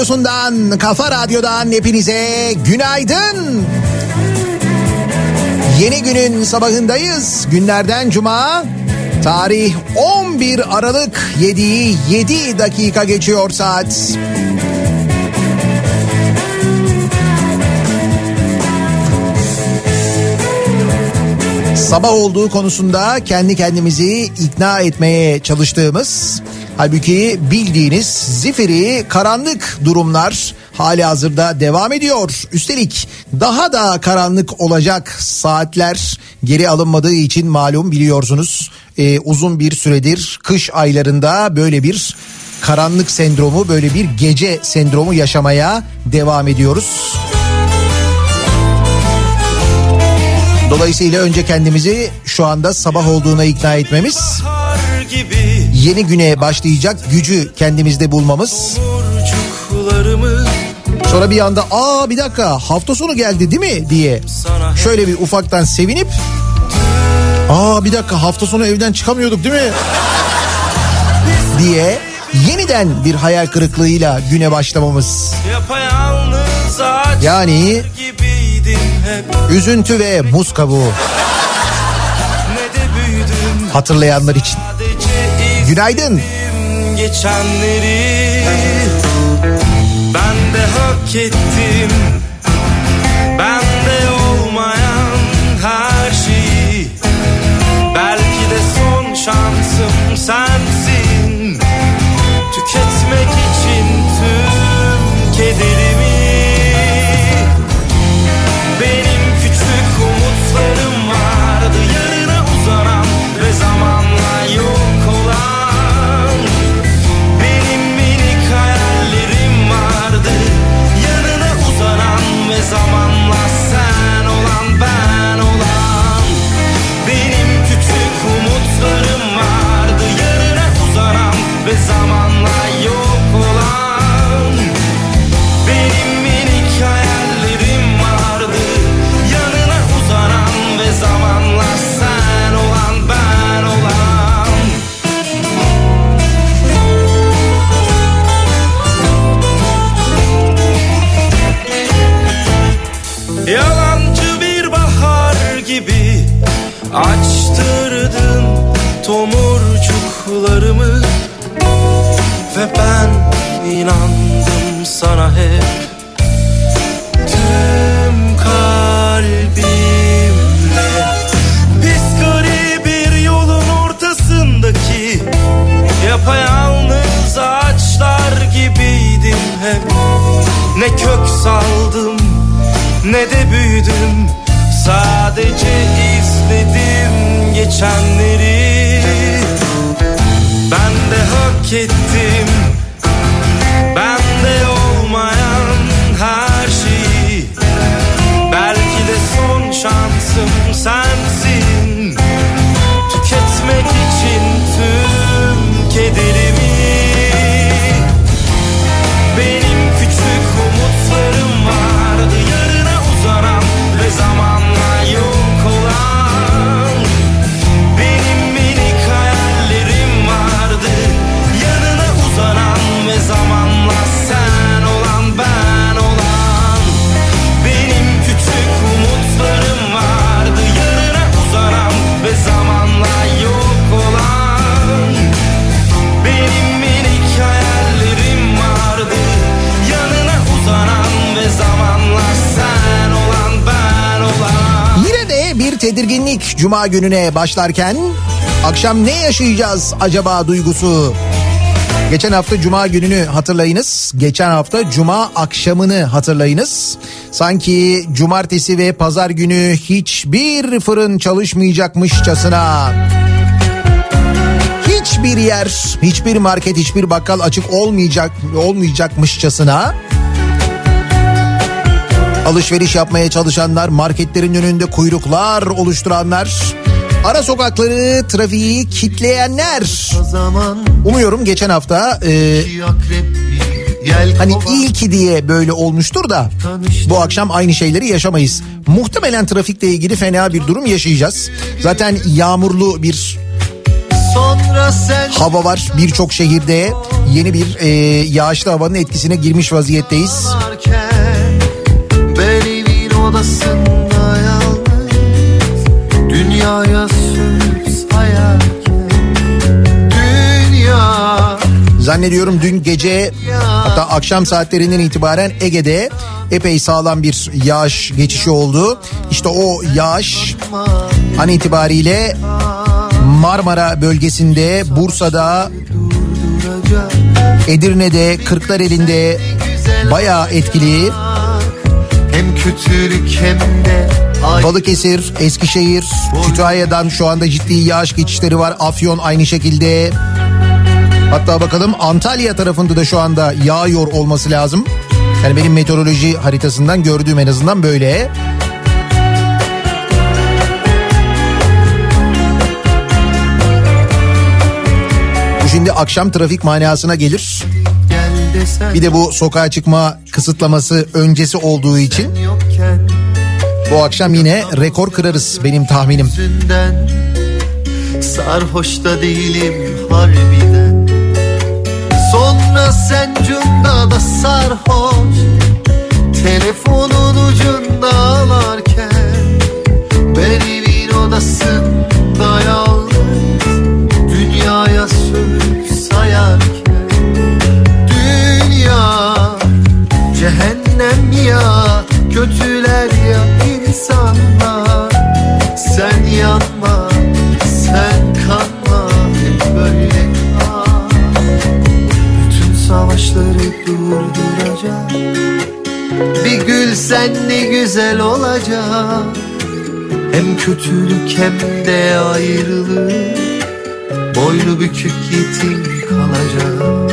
radyosundan, kafa radyodan hepinize günaydın. Yeni günün sabahındayız. Günlerden cuma. Tarih 11 Aralık 7'yi 7 dakika geçiyor saat. sabah olduğu konusunda kendi kendimizi ikna etmeye çalıştığımız halbuki bildiğiniz zifiri karanlık durumlar hali hazırda devam ediyor. Üstelik daha da karanlık olacak saatler geri alınmadığı için malum biliyorsunuz e, uzun bir süredir kış aylarında böyle bir karanlık sendromu böyle bir gece sendromu yaşamaya devam ediyoruz. Dolayısıyla önce kendimizi şu anda sabah olduğuna ikna etmemiz, yeni güne başlayacak gücü kendimizde bulmamız. Sonra bir anda aa bir dakika hafta sonu geldi değil mi diye şöyle bir ufaktan sevinip aa bir dakika hafta sonu evden çıkamıyorduk değil mi? diye yeniden bir hayal kırıklığıyla güne başlamamız. Yani üzüntü ve muz kabuğu hatırlayanlar için. Günaydın. geçenleri ben de hak ettim ben de olmayan her şeyi belki de son şansım sensin Ve ben inandım sana hep. Tüm kalbimle Biz garip bir yolun ortasındaki Yapayalnız ağaçlar gibiydim hep. Ne kök saldım ne de büyüdüm. Sadece izledim geçenleri ettim tedirginlik cuma gününe başlarken akşam ne yaşayacağız acaba duygusu. Geçen hafta cuma gününü hatırlayınız. Geçen hafta cuma akşamını hatırlayınız. Sanki cumartesi ve pazar günü hiçbir fırın çalışmayacakmışçasına. Hiçbir yer, hiçbir market, hiçbir bakkal açık olmayacak olmayacakmışçasına alışveriş yapmaya çalışanlar, marketlerin önünde kuyruklar oluşturanlar, ara sokakları, trafiği kitleyenler. Umuyorum geçen hafta e, hani kova ilki diye böyle olmuştur da bu akşam aynı şeyleri yaşamayız. Muhtemelen trafikle ilgili fena bir durum yaşayacağız. Zaten yağmurlu bir hava var birçok şehirde. Yeni bir e, yağışlı havanın etkisine girmiş vaziyetteyiz. varken Dünyaya söz sayarken Dünya Zannediyorum dün gece hatta akşam saatlerinden itibaren Ege'de epey sağlam bir yağış geçişi oldu. İşte o yağış an itibariyle Marmara bölgesinde, Bursa'da, Edirne'de, Kırklareli'nde bayağı etkili. Hem kötülük hem de Balıkesir, Eskişehir, Kütahya'dan şu anda ciddi yağış geçişleri var. Afyon aynı şekilde. Hatta bakalım Antalya tarafında da şu anda yağıyor olması lazım. Yani benim meteoroloji haritasından gördüğüm en azından böyle. Bu şimdi akşam trafik manasına gelir. Bir de bu sokağa çıkma kısıtlaması öncesi olduğu için bu akşam yine rekor kırarız benim tahminim. yüzünden Sarhoş da değilim harbiden Sonra sen cunda da sarhoş durduracak Bir gül sen ne güzel olacak Hem kötülük hem de ayrılık Boynu bükük yetim kalacak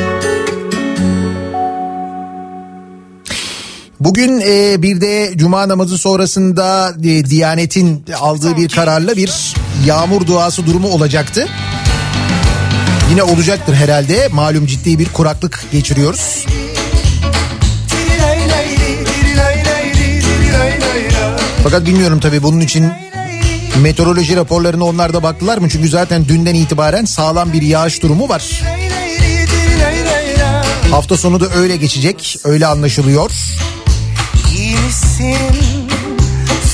Bugün e, bir de cuma namazı sonrasında e, Diyanet'in aldığı bir kararla bir yağmur duası durumu olacaktı. Yine olacaktır herhalde. Malum ciddi bir kuraklık geçiriyoruz. Fakat bilmiyorum tabii bunun için meteoroloji raporlarına onlar da baktılar mı? Çünkü zaten dünden itibaren sağlam bir yağış durumu var. Hafta sonu da öyle geçecek. Öyle anlaşılıyor. İyi misin?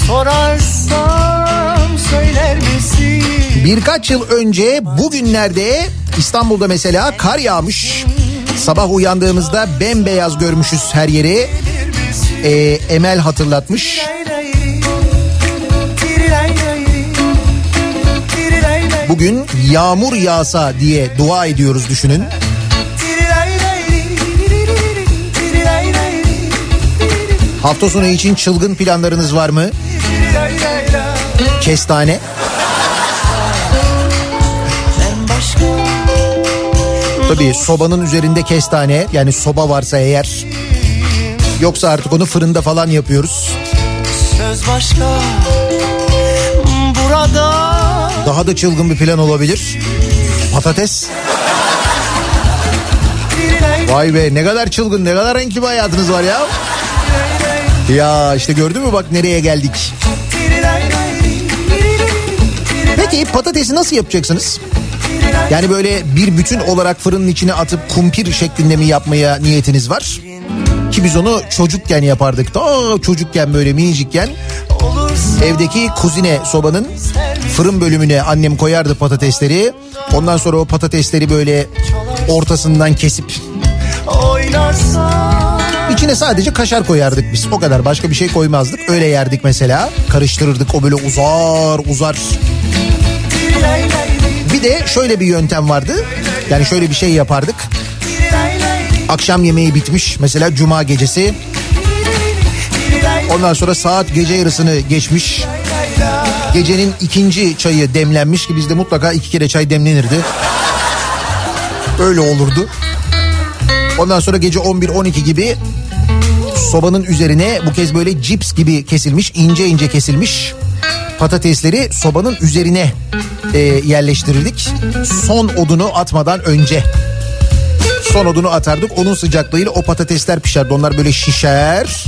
Sorarsam söyler misin? Birkaç yıl önce bugünlerde İstanbul'da mesela kar yağmış. Sabah uyandığımızda bembeyaz görmüşüz her yeri. Ee, Emel hatırlatmış. Bugün yağmur yağsa diye dua ediyoruz düşünün. Hafta sonu için çılgın planlarınız var mı? Kestane. Tabii sobanın üzerinde kestane yani soba varsa eğer yoksa artık onu fırında falan yapıyoruz. Söz başka Burada Daha da çılgın bir plan olabilir. Patates. Vay be ne kadar çılgın ne kadar renkli bir hayatınız var ya. Ya işte gördün mü bak nereye geldik. Peki patatesi nasıl yapacaksınız? Yani böyle bir bütün olarak fırının içine atıp kumpir şeklinde mi yapmaya niyetiniz var? Ki biz onu çocukken yapardık. Ta çocukken böyle minicikken evdeki kuzine sobanın fırın bölümüne annem koyardı patatesleri. Ondan sonra o patatesleri böyle ortasından kesip içine sadece kaşar koyardık biz. O kadar başka bir şey koymazdık. Öyle yerdik mesela. Karıştırırdık o böyle uzar uzar. Bir de şöyle bir yöntem vardı. Yani şöyle bir şey yapardık. Akşam yemeği bitmiş mesela cuma gecesi. Ondan sonra saat gece yarısını geçmiş. Gecenin ikinci çayı demlenmiş ki bizde mutlaka iki kere çay demlenirdi. Öyle olurdu. Ondan sonra gece 11-12 gibi sobanın üzerine bu kez böyle cips gibi kesilmiş ince ince kesilmiş patatesleri sobanın üzerine e, yerleştirirdik. Son odunu atmadan önce. Son odunu atardık. Onun sıcaklığıyla o patatesler pişerdi. Onlar böyle şişer.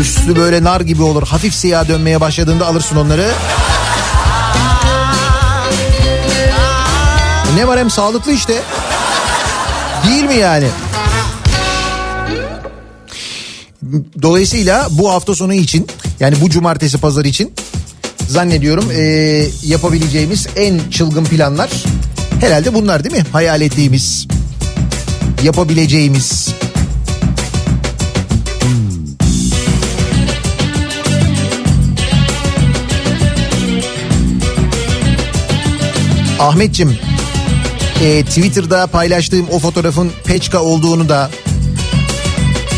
Üstü böyle nar gibi olur. Hafif siyah dönmeye başladığında alırsın onları. Ne var hem sağlıklı işte. Değil mi yani? Dolayısıyla bu hafta sonu için yani bu cumartesi pazar için zannediyorum e, yapabileceğimiz en çılgın planlar herhalde bunlar değil mi? Hayal ettiğimiz, yapabileceğimiz. Ahmetçim e, Twitter'da paylaştığım o fotoğrafın peçka olduğunu da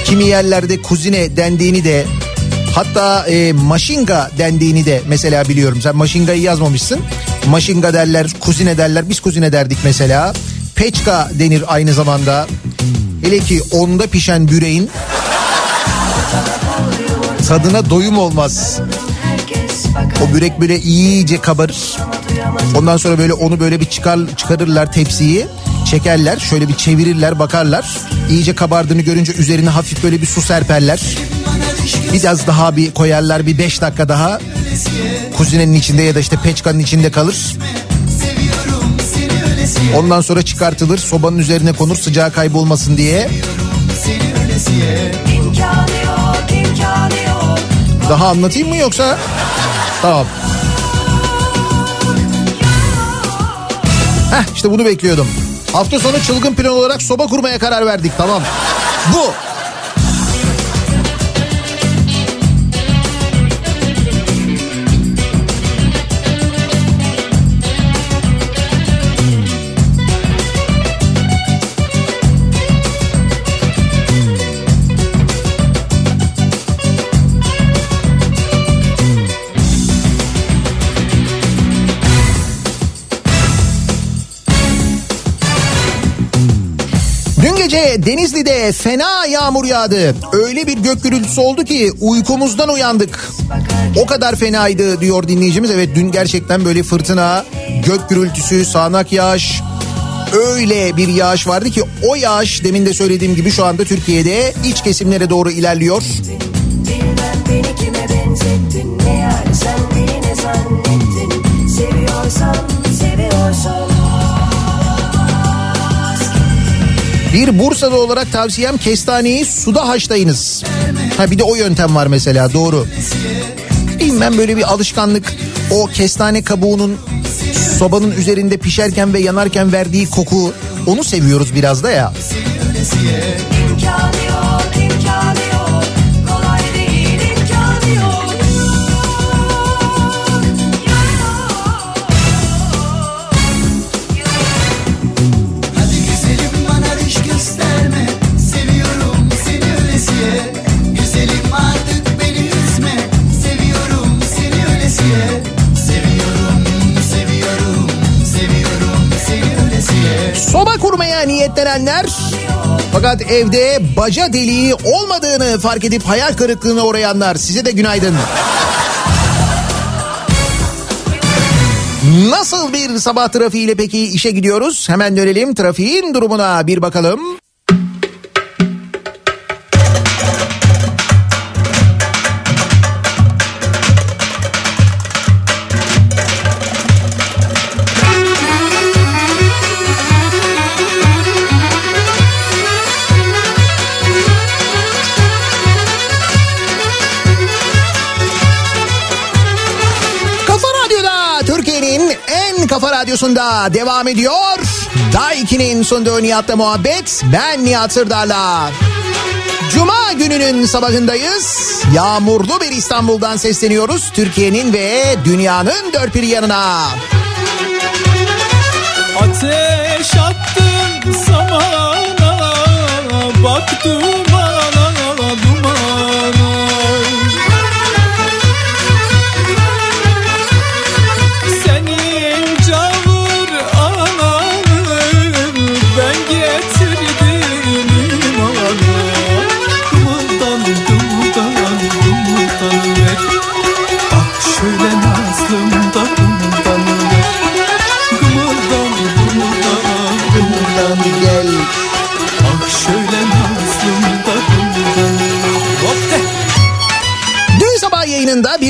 kimi yerlerde kuzine dendiğini de hatta e, maşinga dendiğini de mesela biliyorum. Sen maşingayı yazmamışsın. Maşinga derler, kuzine derler. Biz kuzine derdik mesela. Peçka denir aynı zamanda. Hele ki onda pişen büreğin tadına doyum olmaz. O börek böyle iyice kabarır. Ondan sonra böyle onu böyle bir çıkar çıkarırlar tepsiyi. Çekerler şöyle bir çevirirler bakarlar. İyice kabardığını görünce üzerine hafif böyle bir su serperler. Biraz daha bir koyarlar bir beş dakika daha. Kuzinenin içinde ya da işte peçkanın içinde kalır. Ondan sonra çıkartılır sobanın üzerine konur sıcağı kaybolmasın diye. Daha anlatayım mı yoksa? Tamam. Heh işte bunu bekliyordum. Hafta sonu çılgın plan olarak soba kurmaya karar verdik tamam. Bu. Denizli'de fena yağmur yağdı. Öyle bir gök gürültüsü oldu ki uykumuzdan uyandık. O kadar fenaydı diyor dinleyicimiz. Evet dün gerçekten böyle fırtına, gök gürültüsü, sağanak yağış, öyle bir yağış vardı ki o yağış demin de söylediğim gibi şu anda Türkiye'de iç kesimlere doğru ilerliyor. Bilmem beni Bir Bursa'da olarak tavsiyem kestaneyi suda haşlayınız. Ha bir de o yöntem var mesela doğru. Bilmem böyle bir alışkanlık o kestane kabuğunun sobanın üzerinde pişerken ve yanarken verdiği koku Onu seviyoruz biraz da ya. Niyetlenenler fakat evde baca deliği olmadığını fark edip hayal kırıklığına uğrayanlar size de günaydın. Nasıl bir sabah trafiğiyle peki işe gidiyoruz? Hemen dönelim trafiğin durumuna bir bakalım. Devam ediyor. Daiki'nin sunduğu Nihat'la muhabbet. Ben Nihat Sırdar'la. Cuma gününün sabahındayız. Yağmurlu bir İstanbul'dan sesleniyoruz. Türkiye'nin ve dünyanın dört bir yanına. Ateş attım samana Bak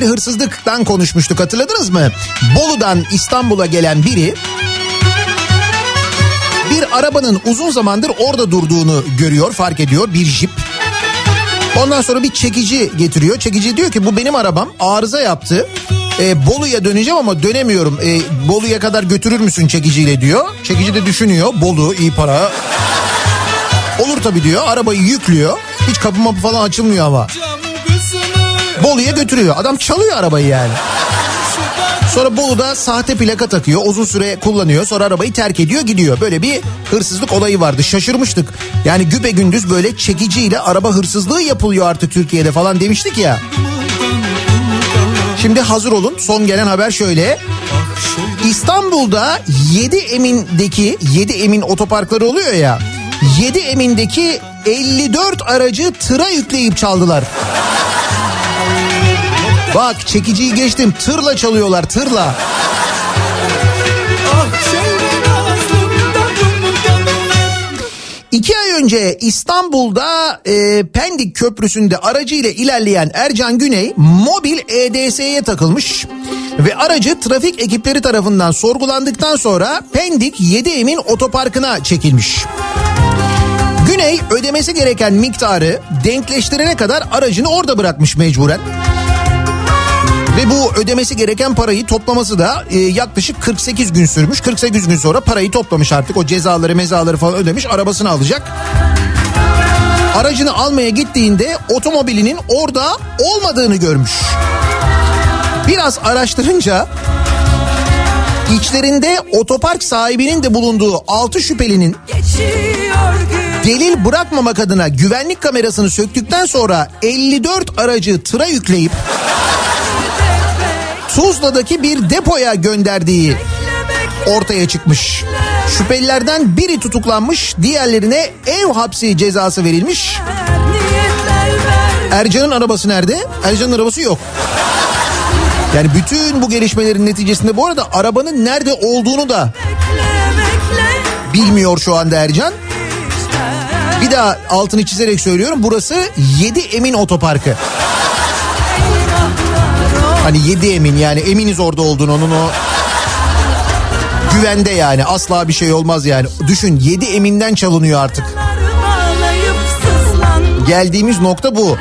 bir hırsızlıktan konuşmuştuk hatırladınız mı? Bolu'dan İstanbul'a gelen biri bir arabanın uzun zamandır orada durduğunu görüyor, fark ediyor bir jip. Ondan sonra bir çekici getiriyor. Çekici diyor ki bu benim arabam arıza yaptı. E, Bolu'ya döneceğim ama dönemiyorum. E, Bolu'ya kadar götürür müsün çekiciyle diyor. Çekici de düşünüyor. Bolu iyi para. Olur tabii diyor. Arabayı yüklüyor. Hiç kapı mapı falan açılmıyor ama. Bolu'ya götürüyor. Adam çalıyor arabayı yani. Sonra Bolu'da sahte plaka takıyor. Uzun süre kullanıyor. Sonra arabayı terk ediyor gidiyor. Böyle bir hırsızlık olayı vardı. Şaşırmıştık. Yani güpe gündüz böyle çekiciyle araba hırsızlığı yapılıyor artık Türkiye'de falan demiştik ya. Şimdi hazır olun. Son gelen haber şöyle. İstanbul'da 7 Emin'deki 7 Emin otoparkları oluyor ya. 7 Emin'deki 54 aracı tıra yükleyip çaldılar. Bak çekiciyi geçtim tırla çalıyorlar tırla. Ah İki ay önce İstanbul'da e, Pendik Köprüsü'nde aracıyla ilerleyen Ercan Güney mobil EDS'ye takılmış. Ve aracı trafik ekipleri tarafından sorgulandıktan sonra Pendik 7 Emin otoparkına çekilmiş. Güney ödemesi gereken miktarı denkleştirene kadar aracını orada bırakmış mecburen. Ve bu ödemesi gereken parayı toplaması da e, yaklaşık 48 gün sürmüş. 48 gün sonra parayı toplamış artık o cezaları mezaları falan ödemiş arabasını alacak. Aracını almaya gittiğinde otomobilinin orada olmadığını görmüş. Biraz araştırınca içlerinde otopark sahibinin de bulunduğu 6 şüphelinin delil bırakmamak adına güvenlik kamerasını söktükten sonra 54 aracı tıra yükleyip Tuzla'daki bir depoya gönderdiği ortaya çıkmış. Şüphelilerden biri tutuklanmış, diğerlerine ev hapsi cezası verilmiş. Ercan'ın arabası nerede? Ercan'ın arabası yok. Yani bütün bu gelişmelerin neticesinde bu arada arabanın nerede olduğunu da bilmiyor şu anda Ercan. Bir daha altını çizerek söylüyorum burası 7 Emin Otoparkı. Hani yedi emin yani eminiz orada olduğunu onun o güvende yani asla bir şey olmaz yani. Düşün yedi eminden çalınıyor artık. Geldiğimiz nokta bu.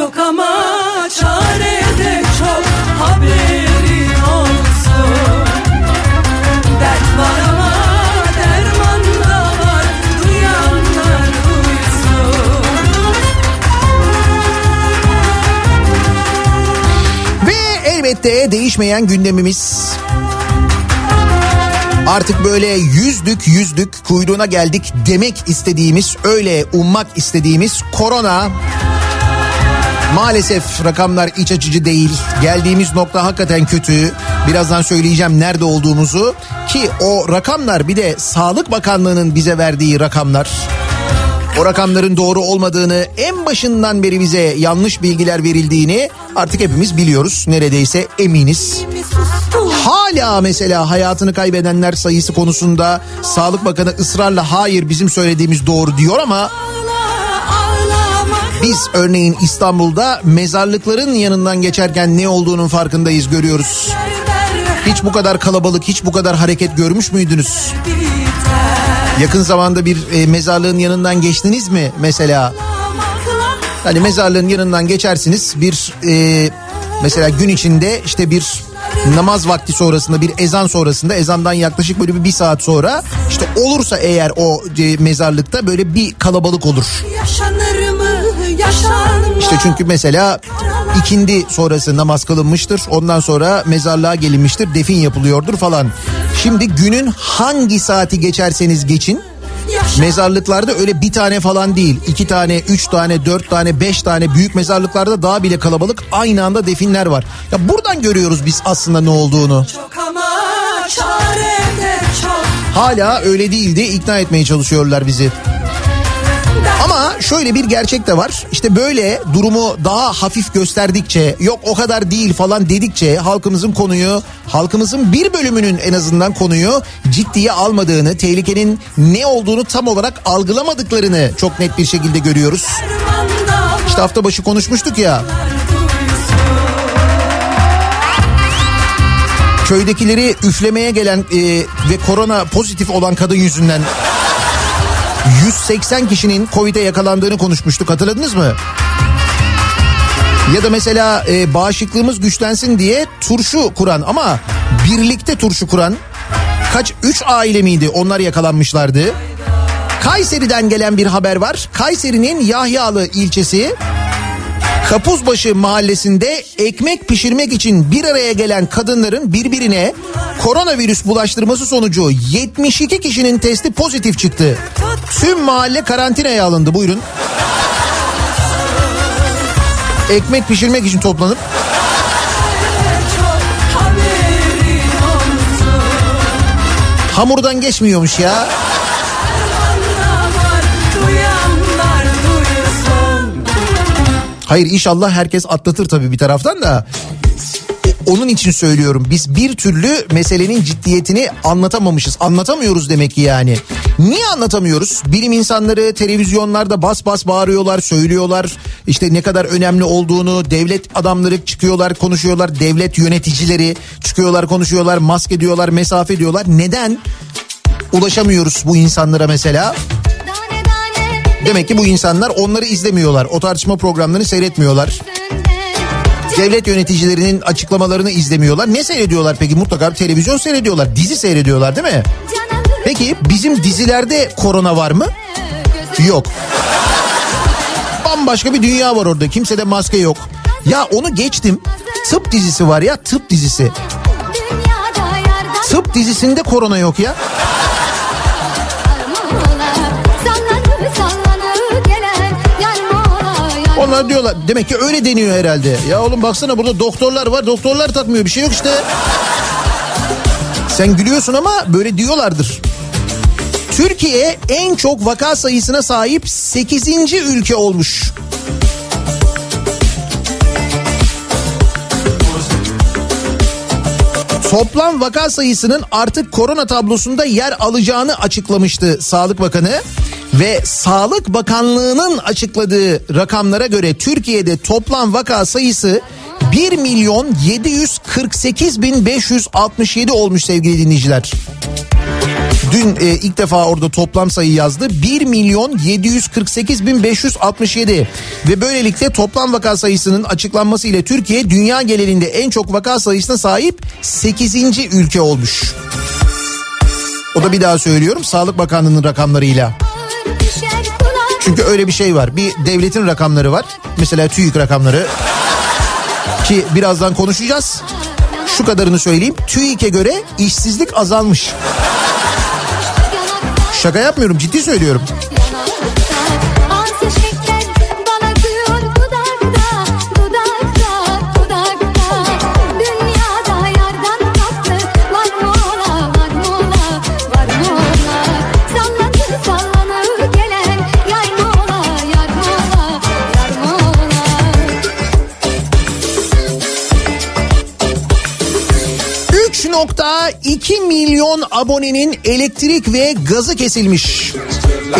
çok ama çare birlikte değişmeyen gündemimiz. Artık böyle yüzdük yüzdük kuyruğuna geldik demek istediğimiz öyle ummak istediğimiz korona Maalesef rakamlar iç açıcı değil. Geldiğimiz nokta hakikaten kötü. Birazdan söyleyeceğim nerede olduğumuzu. Ki o rakamlar bir de Sağlık Bakanlığı'nın bize verdiği rakamlar. O rakamların doğru olmadığını en başından beri bize yanlış bilgiler verildiğini artık hepimiz biliyoruz. Neredeyse eminiz. Hala mesela hayatını kaybedenler sayısı konusunda Sağlık Bakanı ısrarla hayır bizim söylediğimiz doğru diyor ama biz örneğin İstanbul'da mezarlıkların yanından geçerken ne olduğunun farkındayız görüyoruz. Hiç bu kadar kalabalık, hiç bu kadar hareket görmüş müydünüz? Yakın zamanda bir e, mezarlığın yanından geçtiniz mi mesela? Hani mezarlığın yanından geçersiniz bir e, mesela gün içinde işte bir namaz vakti sonrasında bir ezan sonrasında ezandan yaklaşık böyle bir, bir saat sonra işte olursa eğer o e, mezarlıkta böyle bir kalabalık olur. İşte çünkü mesela ikindi sonrası namaz kılınmıştır. Ondan sonra mezarlığa gelinmiştir. Defin yapılıyordur falan. Şimdi günün hangi saati geçerseniz geçin Mezarlıklarda öyle bir tane falan değil. iki tane, üç tane, dört tane, beş tane büyük mezarlıklarda daha bile kalabalık aynı anda definler var. Ya buradan görüyoruz biz aslında ne olduğunu. Hala öyle değil diye ikna etmeye çalışıyorlar bizi. Ama şöyle bir gerçek de var. İşte böyle durumu daha hafif gösterdikçe yok o kadar değil falan dedikçe halkımızın konuyu halkımızın bir bölümünün en azından konuyu ciddiye almadığını, tehlikenin ne olduğunu tam olarak algılamadıklarını çok net bir şekilde görüyoruz. İşte hafta başı konuşmuştuk ya. Köydekileri üflemeye gelen e, ve korona pozitif olan kadın yüzünden 180 kişinin Covid'e yakalandığını konuşmuştuk hatırladınız mı? Ya da mesela e, bağışıklığımız güçlensin diye turşu kuran ama birlikte turşu kuran kaç 3 aile miydi onlar yakalanmışlardı. Kayseri'den gelen bir haber var. Kayseri'nin Yahyalı ilçesi Kapuzbaşı mahallesinde ekmek pişirmek için bir araya gelen kadınların birbirine koronavirüs bulaştırması sonucu 72 kişinin testi pozitif çıktı. Tüm mahalle karantinaya alındı buyurun. Ekmek pişirmek için toplanıp hamurdan geçmiyormuş ya. Hayır inşallah herkes atlatır tabii bir taraftan da. Onun için söylüyorum biz bir türlü meselenin ciddiyetini anlatamamışız. Anlatamıyoruz demek ki yani. Niye anlatamıyoruz? Bilim insanları televizyonlarda bas bas bağırıyorlar, söylüyorlar. İşte ne kadar önemli olduğunu, devlet adamları çıkıyorlar, konuşuyorlar. Devlet yöneticileri çıkıyorlar, konuşuyorlar, maske diyorlar, mesafe diyorlar. Neden ulaşamıyoruz bu insanlara mesela? Demek ki bu insanlar onları izlemiyorlar. O tartışma programlarını seyretmiyorlar. Devlet yöneticilerinin açıklamalarını izlemiyorlar. Ne seyrediyorlar peki? Mutlaka televizyon seyrediyorlar. Dizi seyrediyorlar değil mi? Peki bizim dizilerde korona var mı? Yok. Bambaşka bir dünya var orada. Kimsede maske yok. Ya onu geçtim. Tıp dizisi var ya tıp dizisi. Tıp dizisinde korona yok ya. Onlar diyorlar demek ki öyle deniyor herhalde. Ya oğlum baksana burada doktorlar var doktorlar takmıyor bir şey yok işte. Sen gülüyorsun ama böyle diyorlardır. Türkiye en çok vaka sayısına sahip 8. ülke olmuş. Toplam vaka sayısının artık korona tablosunda yer alacağını açıklamıştı Sağlık Bakanı. Ve Sağlık Bakanlığı'nın açıkladığı rakamlara göre Türkiye'de toplam vaka sayısı 1 milyon 748 bin 567 olmuş sevgili dinleyiciler. Dün e, ilk defa orada toplam sayı yazdı. 1 milyon 748 bin 567 ve böylelikle toplam vaka sayısının açıklanması ile Türkiye dünya genelinde en çok vaka sayısına sahip 8. ülke olmuş. O da bir daha söylüyorum Sağlık Bakanlığı'nın rakamlarıyla. Çünkü öyle bir şey var. Bir devletin rakamları var. Mesela TÜİK rakamları. Ki birazdan konuşacağız. Şu kadarını söyleyeyim. TÜİK'e göre işsizlik azalmış. Şaka yapmıyorum ciddi söylüyorum. 3.2 milyon abonenin elektrik ve gazı kesilmiş.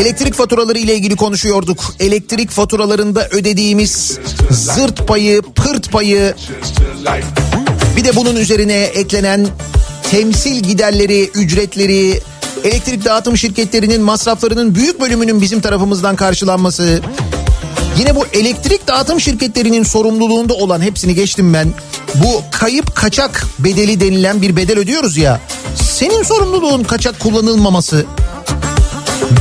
Elektrik faturaları ile ilgili konuşuyorduk. Elektrik faturalarında ödediğimiz zırt payı, pırt payı bir de bunun üzerine eklenen temsil giderleri, ücretleri, elektrik dağıtım şirketlerinin masraflarının büyük bölümünün bizim tarafımızdan karşılanması. Yine bu elektrik dağıtım şirketlerinin sorumluluğunda olan hepsini geçtim ben. Bu kayıp kaçak bedeli denilen bir bedel ödüyoruz ya. Senin sorumluluğun kaçak kullanılmaması.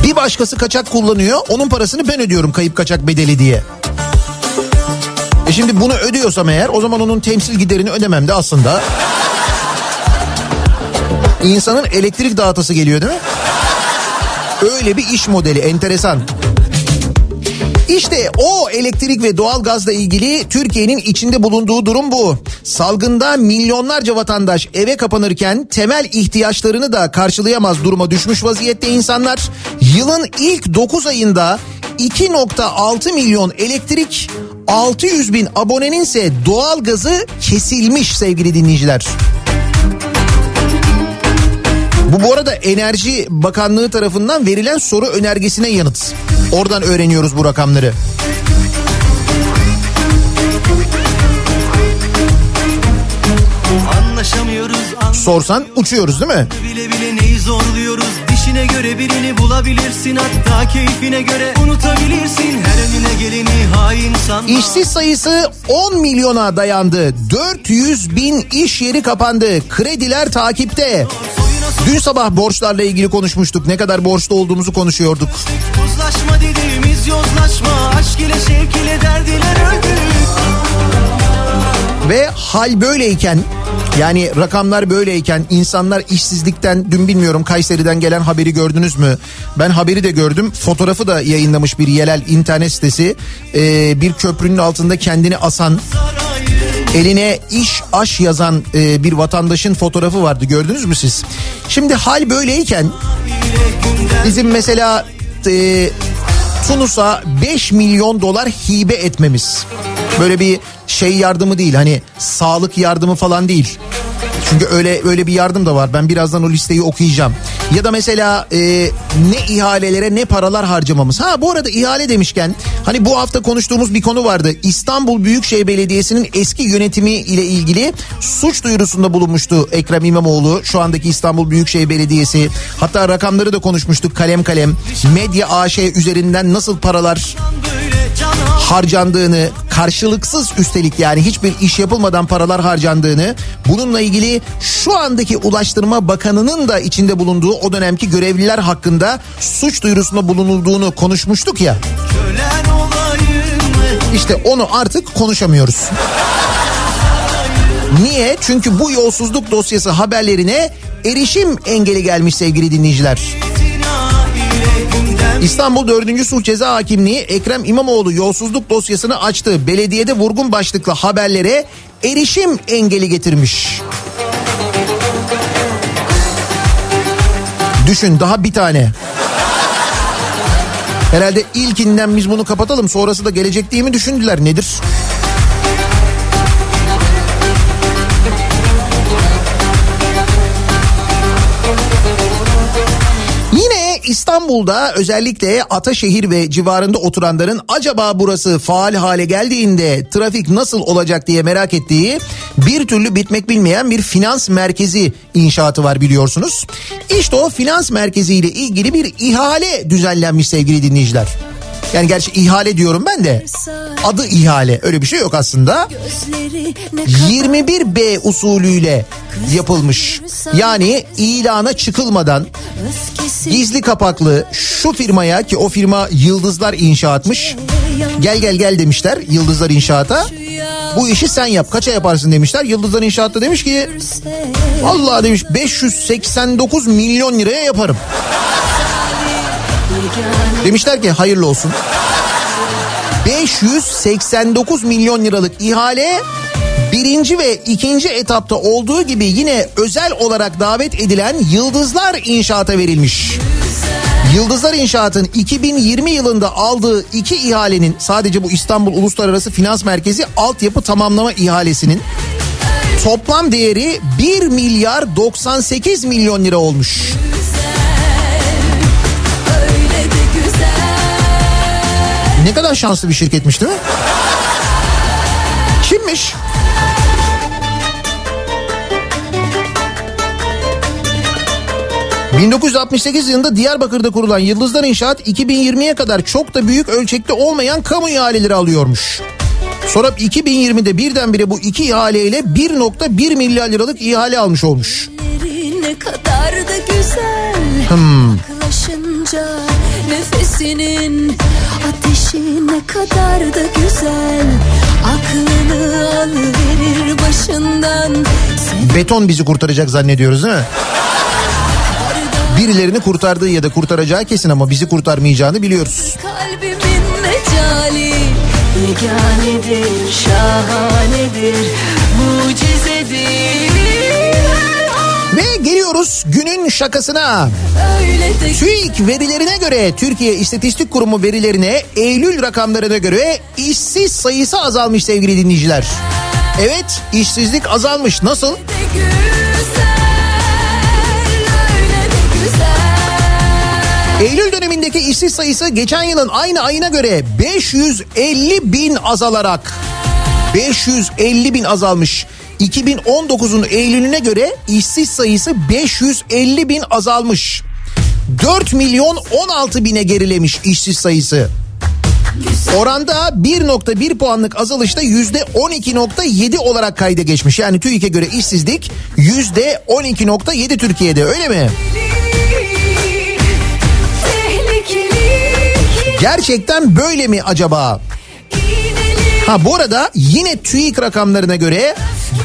Bir başkası kaçak kullanıyor. Onun parasını ben ödüyorum kayıp kaçak bedeli diye. E şimdi bunu ödüyorsam eğer o zaman onun temsil giderini ödemem de aslında. İnsanın elektrik dağıtası geliyor değil mi? Öyle bir iş modeli enteresan. İşte o elektrik ve doğalgazla ilgili Türkiye'nin içinde bulunduğu durum bu. Salgında milyonlarca vatandaş eve kapanırken temel ihtiyaçlarını da karşılayamaz duruma düşmüş vaziyette insanlar. Yılın ilk 9 ayında 2.6 milyon elektrik 600 bin abonenin ise doğalgazı kesilmiş sevgili dinleyiciler. Bu bu arada Enerji Bakanlığı tarafından verilen soru önergesine yanıt. Oradan öğreniyoruz bu rakamları. Anlaşamıyoruz Sorsan uçuyoruz değil mi? bile bile neyi zorluyoruz Dişine göre birini bulabilirsin Hatta keyfine göre unutabilirsin Her önüne geleni hain sanma İşsiz sayısı 10 milyona dayandı. 400 bin iş yeri kapandı. Krediler takipte. Dün sabah borçlarla ilgili konuşmuştuk. Ne kadar borçlu olduğumuzu konuşuyorduk. Uzlaşma dediğimiz yozlaşma Aşk ile şevk ile derdiler öldük Ve hal böyleyken yani rakamlar böyleyken insanlar işsizlikten dün bilmiyorum Kayseri'den gelen haberi gördünüz mü? Ben haberi de gördüm. Fotoğrafı da yayınlamış bir yerel internet sitesi. Ee, bir köprünün altında kendini asan eline iş aş yazan e, bir vatandaşın fotoğrafı vardı gördünüz mü siz? Şimdi hal böyleyken bizim mesela e, Tunus'a 5 milyon dolar hibe etmemiz. Böyle bir şey yardımı değil hani sağlık yardımı falan değil. Çünkü öyle öyle bir yardım da var. Ben birazdan o listeyi okuyacağım. Ya da mesela e, ne ihalelere ne paralar harcamamız. Ha bu arada ihale demişken hani bu hafta konuştuğumuz bir konu vardı. İstanbul Büyükşehir Belediyesi'nin eski yönetimi ile ilgili suç duyurusunda bulunmuştu Ekrem İmamoğlu. Şu andaki İstanbul Büyükşehir Belediyesi. Hatta rakamları da konuşmuştuk kalem kalem. Medya AŞ üzerinden nasıl paralar harcandığını karşılıksız üstelik yani hiçbir iş yapılmadan paralar harcandığını bununla ilgili şu andaki Ulaştırma Bakanı'nın da içinde bulunduğu o dönemki görevliler hakkında suç duyurusunda bulunulduğunu konuşmuştuk ya. İşte onu artık konuşamıyoruz. Niye? Çünkü bu yolsuzluk dosyası haberlerine erişim engeli gelmiş sevgili dinleyiciler. İstanbul 4. Sulh Ceza Hakimliği Ekrem İmamoğlu yolsuzluk dosyasını açtı. Belediyede vurgun başlıklı haberlere erişim engeli getirmiş. Düşün daha bir tane. Herhalde ilkinden biz bunu kapatalım sonrası da gelecek diye mi düşündüler nedir? İstanbul'da özellikle Ataşehir ve civarında oturanların acaba burası faal hale geldiğinde trafik nasıl olacak diye merak ettiği bir türlü bitmek bilmeyen bir finans merkezi inşaatı var biliyorsunuz. İşte o finans merkeziyle ilgili bir ihale düzenlenmiş sevgili dinleyiciler. Yani gerçi ihale diyorum ben de adı ihale öyle bir şey yok aslında. 21B usulüyle yapılmış. Yani ilana çıkılmadan gizli kapaklı şu firmaya ki o firma Yıldızlar İnşaat'mış. Gel gel gel demişler Yıldızlar İnşaat'a. Bu işi sen yap. Kaça yaparsın demişler. Yıldızlar İnşaat'ta demiş ki vallahi demiş 589 milyon liraya yaparım. Demişler ki hayırlı olsun. 589 milyon liralık ihale birinci ve ikinci etapta olduğu gibi yine özel olarak davet edilen Yıldızlar İnşaat'a verilmiş. Yıldızlar İnşaat'ın 2020 yılında aldığı iki ihalenin sadece bu İstanbul Uluslararası Finans Merkezi altyapı tamamlama ihalesinin toplam değeri 1 milyar 98 milyon lira olmuş. Ne kadar şanslı bir şirketmiş değil mi? Kimmiş? ...1968 yılında Diyarbakır'da kurulan Yıldızlar İnşaat... ...2020'ye kadar çok da büyük ölçekte olmayan kamu ihaleleri alıyormuş. Sonra 2020'de birdenbire bu iki ihaleyle 1.1 milyar liralık ihale almış olmuş. Ne kadar da güzel Hmm. Nefesinin ne kadar da güzel Aklını alıverir başından Beton bizi kurtaracak zannediyoruz değil mi? Birilerini kurtardığı ya da kurtaracağı kesin ama bizi kurtarmayacağını biliyoruz. Kalbimin mecali Yeganedir, şahanedir, mucizedir Ve geliyoruz günün şakasına. TÜİK verilerine göre Türkiye İstatistik Kurumu verilerine Eylül rakamlarına göre işsiz sayısı azalmış sevgili dinleyiciler. Evet işsizlik azalmış nasıl? Eylül dönemindeki işsiz sayısı geçen yılın aynı ayına göre 550 bin azalarak 550 bin azalmış. 2019'un Eylül'üne göre işsiz sayısı 550 bin azalmış. 4 milyon 16 bine gerilemiş işsiz sayısı. Oranda 1.1 puanlık azalışta %12.7 olarak kayda geçmiş. Yani TÜİK'e göre işsizlik %12.7 Türkiye'de öyle mi? Gerçekten böyle mi acaba? Ha bu arada yine TÜİK rakamlarına göre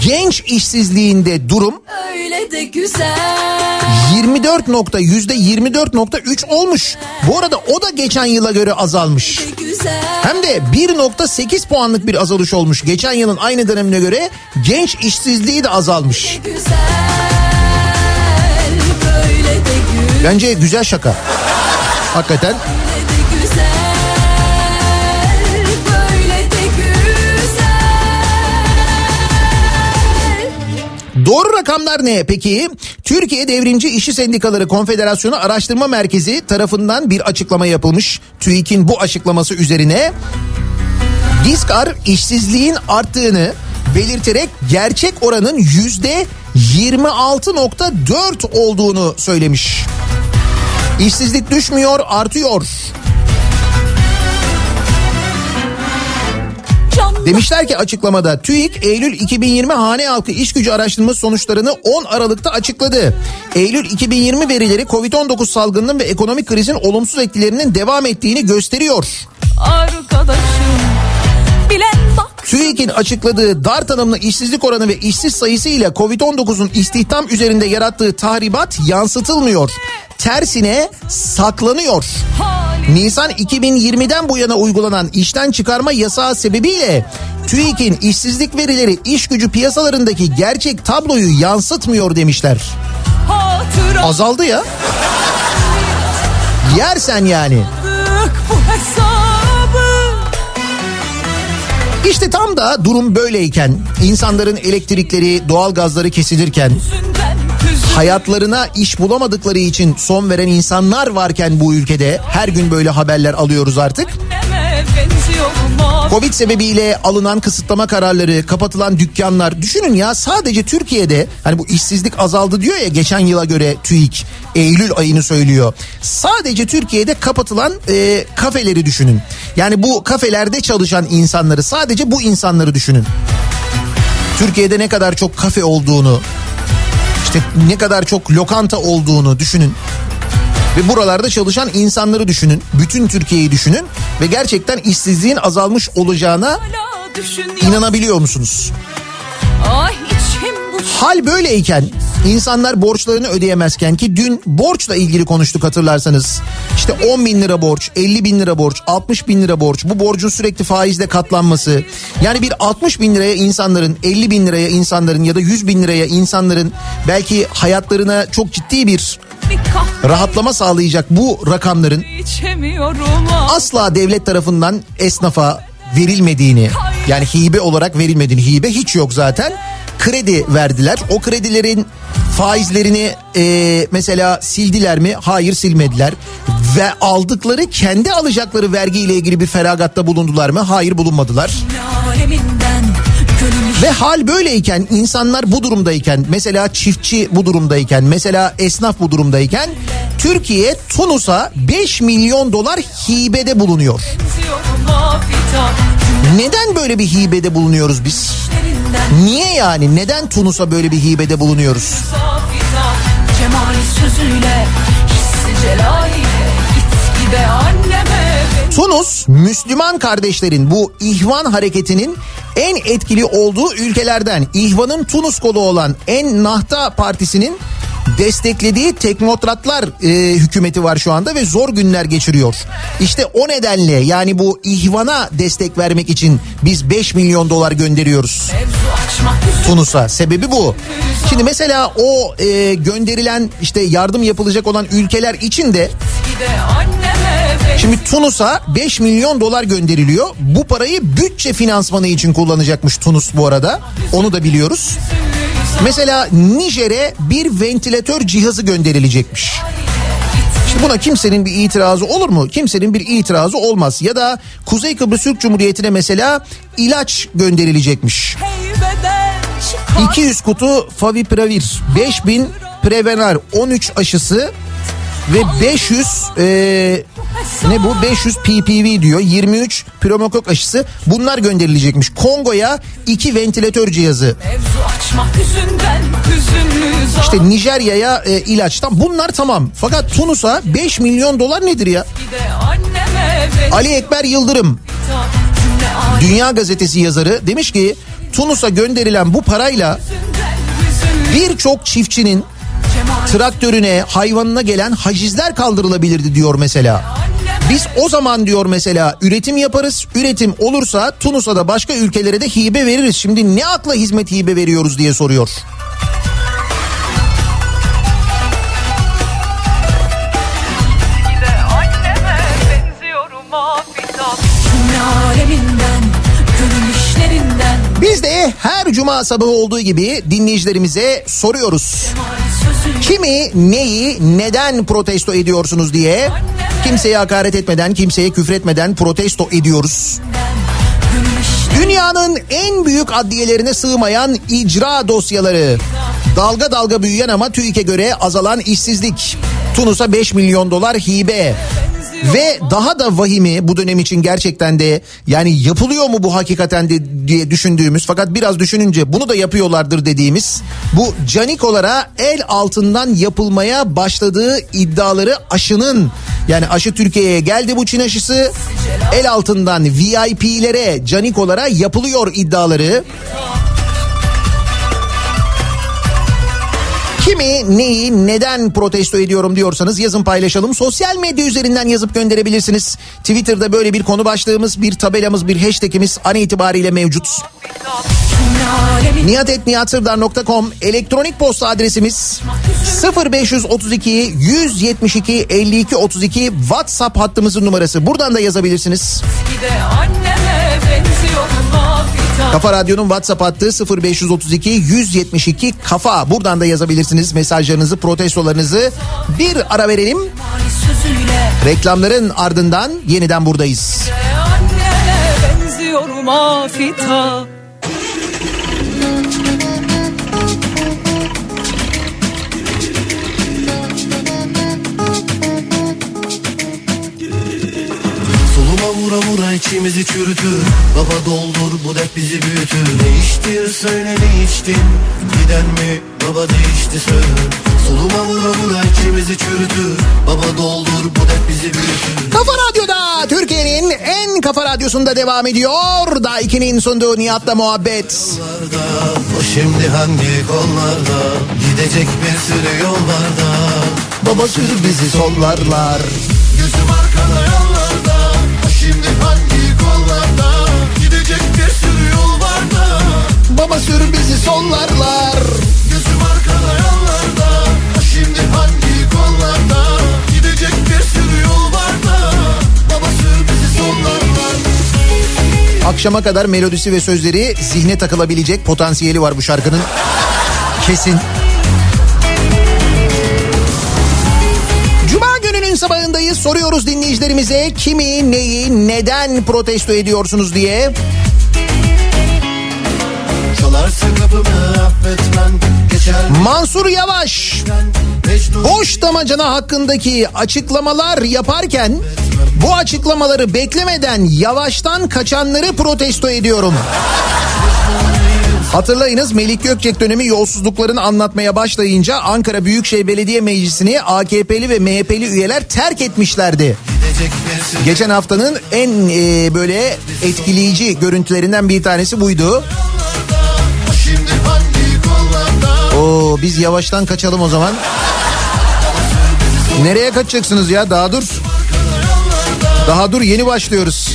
genç işsizliğinde durum Öyle de güzel 24 nokta yüzde 24.3 olmuş. Bu arada o da geçen yıla göre azalmış. Hem de 1.8 puanlık bir azalış olmuş. Geçen yılın aynı dönemine göre genç işsizliği de azalmış. Bence güzel şaka. Hakikaten Doğru rakamlar ne peki? Türkiye Devrimci İşçi Sendikaları Konfederasyonu Araştırma Merkezi tarafından bir açıklama yapılmış. TÜİK'in bu açıklaması üzerine Diskar işsizliğin arttığını belirterek gerçek oranın yüzde 26.4 olduğunu söylemiş. İşsizlik düşmüyor, artıyor. Demişler ki açıklamada TÜİK Eylül 2020 hane halkı iş gücü araştırması sonuçlarını 10 Aralık'ta açıkladı. Eylül 2020 verileri Covid-19 salgınının ve ekonomik krizin olumsuz etkilerinin devam ettiğini gösteriyor. arkadaşım Bilen bak TÜİK'in açıkladığı dar tanımlı işsizlik oranı ve işsiz sayısı ile Covid-19'un istihdam üzerinde yarattığı tahribat yansıtılmıyor. Tersine saklanıyor. Nisan 2020'den bu yana uygulanan işten çıkarma yasağı sebebiyle TÜİK'in işsizlik verileri iş gücü piyasalarındaki gerçek tabloyu yansıtmıyor demişler. Azaldı ya. Yersen yani. İşte tam da durum böyleyken, insanların elektrikleri, doğalgazları kesilirken, hayatlarına iş bulamadıkları için son veren insanlar varken bu ülkede her gün böyle haberler alıyoruz artık. Covid sebebiyle alınan kısıtlama kararları, kapatılan dükkanlar. Düşünün ya sadece Türkiye'de hani bu işsizlik azaldı diyor ya geçen yıla göre TÜİK Eylül ayını söylüyor. Sadece Türkiye'de kapatılan e, kafeleri düşünün. Yani bu kafelerde çalışan insanları sadece bu insanları düşünün. Türkiye'de ne kadar çok kafe olduğunu, işte ne kadar çok lokanta olduğunu düşünün. Ve buralarda çalışan insanları düşünün. Bütün Türkiye'yi düşünün. Ve gerçekten işsizliğin azalmış olacağına İnanabiliyor musunuz? Hal böyleyken insanlar borçlarını ödeyemezken ki dün borçla ilgili konuştuk hatırlarsanız. İşte 10 bin lira borç, 50 bin lira borç, 60 bin lira borç bu borcun sürekli faizle katlanması. Yani bir 60 bin liraya insanların 50 bin liraya insanların ya da 100 bin liraya insanların belki hayatlarına çok ciddi bir rahatlama sağlayacak bu rakamların asla devlet tarafından esnafa verilmediğini yani hibe olarak verilmediğini hibe hiç yok zaten kredi verdiler. O kredilerin faizlerini e, mesela sildiler mi? Hayır silmediler. Ve aldıkları kendi alacakları vergiyle ilgili bir feragatta bulundular mı? Hayır bulunmadılar. Ve hal böyleyken insanlar bu durumdayken mesela çiftçi bu durumdayken mesela esnaf bu durumdayken Türkiye Tunus'a 5 milyon dolar hibede bulunuyor. Neden böyle bir hibede bulunuyoruz biz? Niye yani? Neden Tunus'a böyle bir hibede bulunuyoruz? Tunus Müslüman kardeşlerin bu İhvan hareketinin en etkili olduğu ülkelerden. İhvan'ın Tunus kolu olan En Nahta Partisi'nin desteklediği teknokratlar e, hükümeti var şu anda ve zor günler geçiriyor. İşte o nedenle yani bu İhvan'a destek vermek için biz 5 milyon dolar gönderiyoruz. Tunus'a. Sebebi bu. Şimdi mesela o e, gönderilen işte yardım yapılacak olan ülkeler için de şimdi Tunus'a 5 milyon dolar gönderiliyor. Bu parayı bütçe finansmanı için kullanacakmış Tunus bu arada. Onu da biliyoruz. Mesela Nijer'e bir ventilatör cihazı gönderilecekmiş. Buna kimsenin bir itirazı olur mu? Kimsenin bir itirazı olmaz. Ya da Kuzey Kıbrıs Türk Cumhuriyeti'ne mesela ilaç gönderilecekmiş. heybeden çıkar 200 kutu Favipiravir, 5000 Prevenar, 13 aşısı ve 500 e, ne bu? 500 PPV diyor. 23 pneumokok aşısı. Bunlar gönderilecekmiş. Kongo'ya 2 ventilatör cihazı. İşte Nijerya'ya e, ilaç tam bunlar tamam. Fakat Tunus'a 5 milyon dolar nedir ya? Ali Ekber Yıldırım. Dünya Gazetesi yazarı demiş ki Tunus'a gönderilen bu parayla birçok çiftçinin traktörüne, hayvanına gelen hacizler kaldırılabilirdi diyor mesela. Biz o zaman diyor mesela üretim yaparız. Üretim olursa Tunus'a da başka ülkelere de hibe veririz. Şimdi ne akla hizmet hibe veriyoruz diye soruyor. Biz de her cuma sabahı olduğu gibi dinleyicilerimize soruyoruz. Kimi, neyi, neden protesto ediyorsunuz diye kimseye hakaret etmeden, kimseye küfretmeden protesto ediyoruz. Dünyanın en büyük adliyelerine sığmayan icra dosyaları. Dalga dalga büyüyen ama TÜİK'e göre azalan işsizlik. Tunus'a 5 milyon dolar hibe. Ve daha da vahimi bu dönem için gerçekten de yani yapılıyor mu bu hakikaten de diye düşündüğümüz fakat biraz düşününce bunu da yapıyorlardır dediğimiz bu canikolara el altından yapılmaya başladığı iddiaları aşının yani aşı Türkiye'ye geldi bu Çin aşısı el altından VIP'lere canikolara yapılıyor iddiaları. Kimi, neyi, neden protesto ediyorum diyorsanız yazın paylaşalım. Sosyal medya üzerinden yazıp gönderebilirsiniz. Twitter'da böyle bir konu başlığımız, bir tabelamız, bir hashtagimiz an itibariyle mevcut. Niyatetniyatsırdar.com elektronik posta adresimiz 0532 172 52 32 WhatsApp hattımızın numarası. Buradan da yazabilirsiniz. gide anneme benziyorum afita Kafa Radyo'nun WhatsApp hattı 0532 172 kafa. Buradan da yazabilirsiniz mesajlarınızı, protestolarınızı. Bir ara verelim. Reklamların ardından yeniden buradayız. gide anneme vura vura içimizi çürütür. Baba doldur bu dert bizi büyütür. Ne içtin söyle ne içtin? Giden mi? Baba değişti söyle Soluma vura vura içimizi çürütür. Baba doldur bu dert bizi büyütür. Kafa Radyo'da Türkiye'nin en kafa radyosunda devam ediyor. Da 2'nin sunduğu Nihat'la muhabbet. O şimdi hangi kollarda? Gidecek bir sürü yol var da Baba sür bizi sollarlar. Gözüm arkada Sür bizi sollarlar. Gözüm arkada yollarda O şimdi hangi kollarda Gidecek bir sürü yol var da Baba bizi sollarlar Akşama kadar melodisi ve sözleri zihne takılabilecek potansiyeli var bu şarkının. Kesin. Gününün sabahındayız. Soruyoruz dinleyicilerimize kimi, neyi, neden protesto ediyorsunuz diye. Mansur Yavaş boş damacana hakkındaki açıklamalar yaparken bu açıklamaları beklemeden yavaştan kaçanları protesto ediyorum. Hatırlayınız Melik Gökçek dönemi yolsuzluklarını anlatmaya başlayınca Ankara Büyükşehir Belediye Meclisi'ni AKP'li ve MHP'li üyeler terk etmişlerdi. Geçen haftanın en e, böyle etkileyici görüntülerinden bir tanesi buydu. Oo biz yavaştan kaçalım o zaman. Nereye kaçacaksınız ya daha dur. Daha dur yeni başlıyoruz.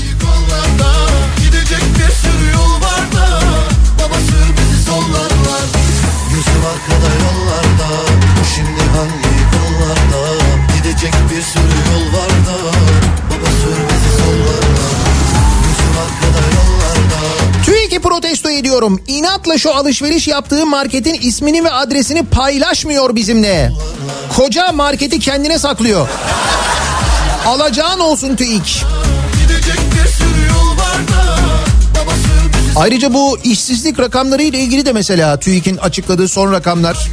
Ediyorum. İnatla şu alışveriş yaptığı marketin ismini ve adresini paylaşmıyor bizimle. Koca marketi kendine saklıyor. Alacağın olsun TÜİK. Ayrıca bu işsizlik rakamları ile ilgili de mesela TÜİK'in açıkladığı son rakamlar.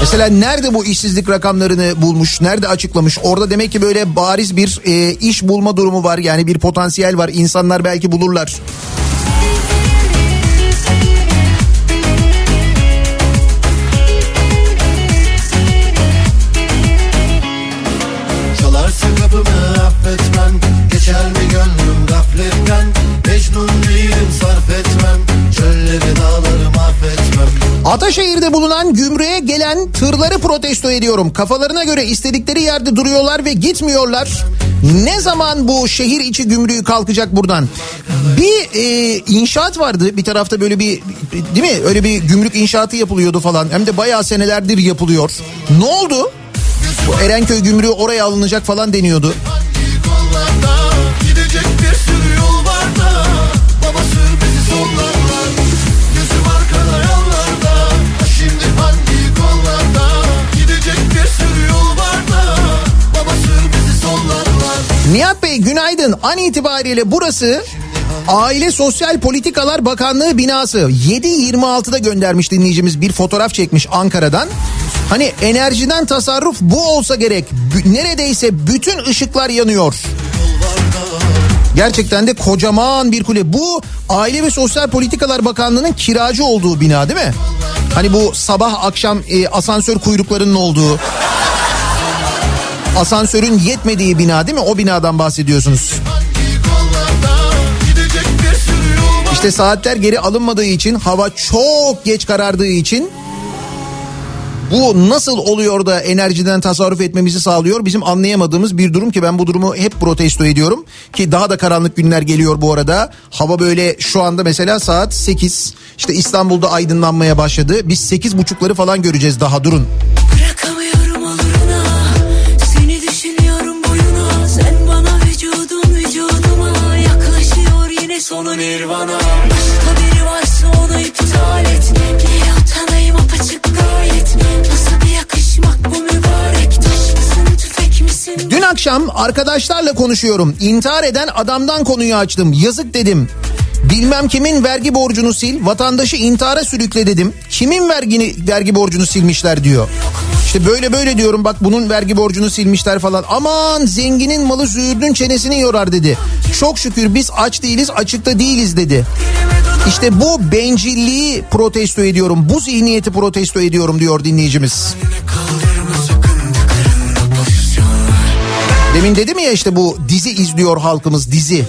Mesela nerede bu işsizlik rakamlarını bulmuş, nerede açıklamış? Orada demek ki böyle bariz bir e, iş bulma durumu var. Yani bir potansiyel var. İnsanlar belki bulurlar. Ataşehir'de bulunan gümrüğe gelen tırları protesto ediyorum. Kafalarına göre istedikleri yerde duruyorlar ve gitmiyorlar. Ne zaman bu şehir içi gümrüğü kalkacak buradan? Bir e, inşaat vardı bir tarafta böyle bir değil mi? Öyle bir gümrük inşaatı yapılıyordu falan. Hem de bayağı senelerdir yapılıyor. Ne oldu? Bu Erenköy gümrüğü oraya alınacak falan deniyordu. Nihat Bey günaydın. An itibariyle burası Aile Sosyal Politikalar Bakanlığı binası 7.26'da göndermiş dinleyicimiz bir fotoğraf çekmiş Ankara'dan. Hani enerjiden tasarruf bu olsa gerek. Neredeyse bütün ışıklar yanıyor. Gerçekten de kocaman bir kule. Bu Aile ve Sosyal Politikalar Bakanlığı'nın kiracı olduğu bina değil mi? Hani bu sabah akşam e, asansör kuyruklarının olduğu. Asansörün yetmediği bina değil mi? O binadan bahsediyorsunuz. İşte saatler geri alınmadığı için hava çok geç karardığı için bu nasıl oluyor da enerjiden tasarruf etmemizi sağlıyor? Bizim anlayamadığımız bir durum ki ben bu durumu hep protesto ediyorum. Ki daha da karanlık günler geliyor bu arada. Hava böyle şu anda mesela saat 8 işte İstanbul'da aydınlanmaya başladı. Biz 8 buçukları falan göreceğiz. Daha durun Yine sonu nirvana Başka biri varsa onu iptal et Niye utanayım apaçık gayet Nasıl bir yakışmak bu mübarek Taş mısın tüfek misin Dün akşam arkadaşlarla konuşuyorum. İntihar eden adamdan konuyu açtım. Yazık dedim. Bilmem kimin vergi borcunu sil, vatandaşı intihara sürükle dedim. Kimin vergini vergi borcunu silmişler diyor. İşte böyle böyle diyorum bak bunun vergi borcunu silmişler falan. Aman zenginin malı züğürdün çenesini yorar dedi. Çok şükür biz aç değiliz açıkta değiliz dedi. İşte bu bencilliği protesto ediyorum. Bu zihniyeti protesto ediyorum diyor dinleyicimiz. Demin dedim ya işte bu dizi izliyor halkımız dizi.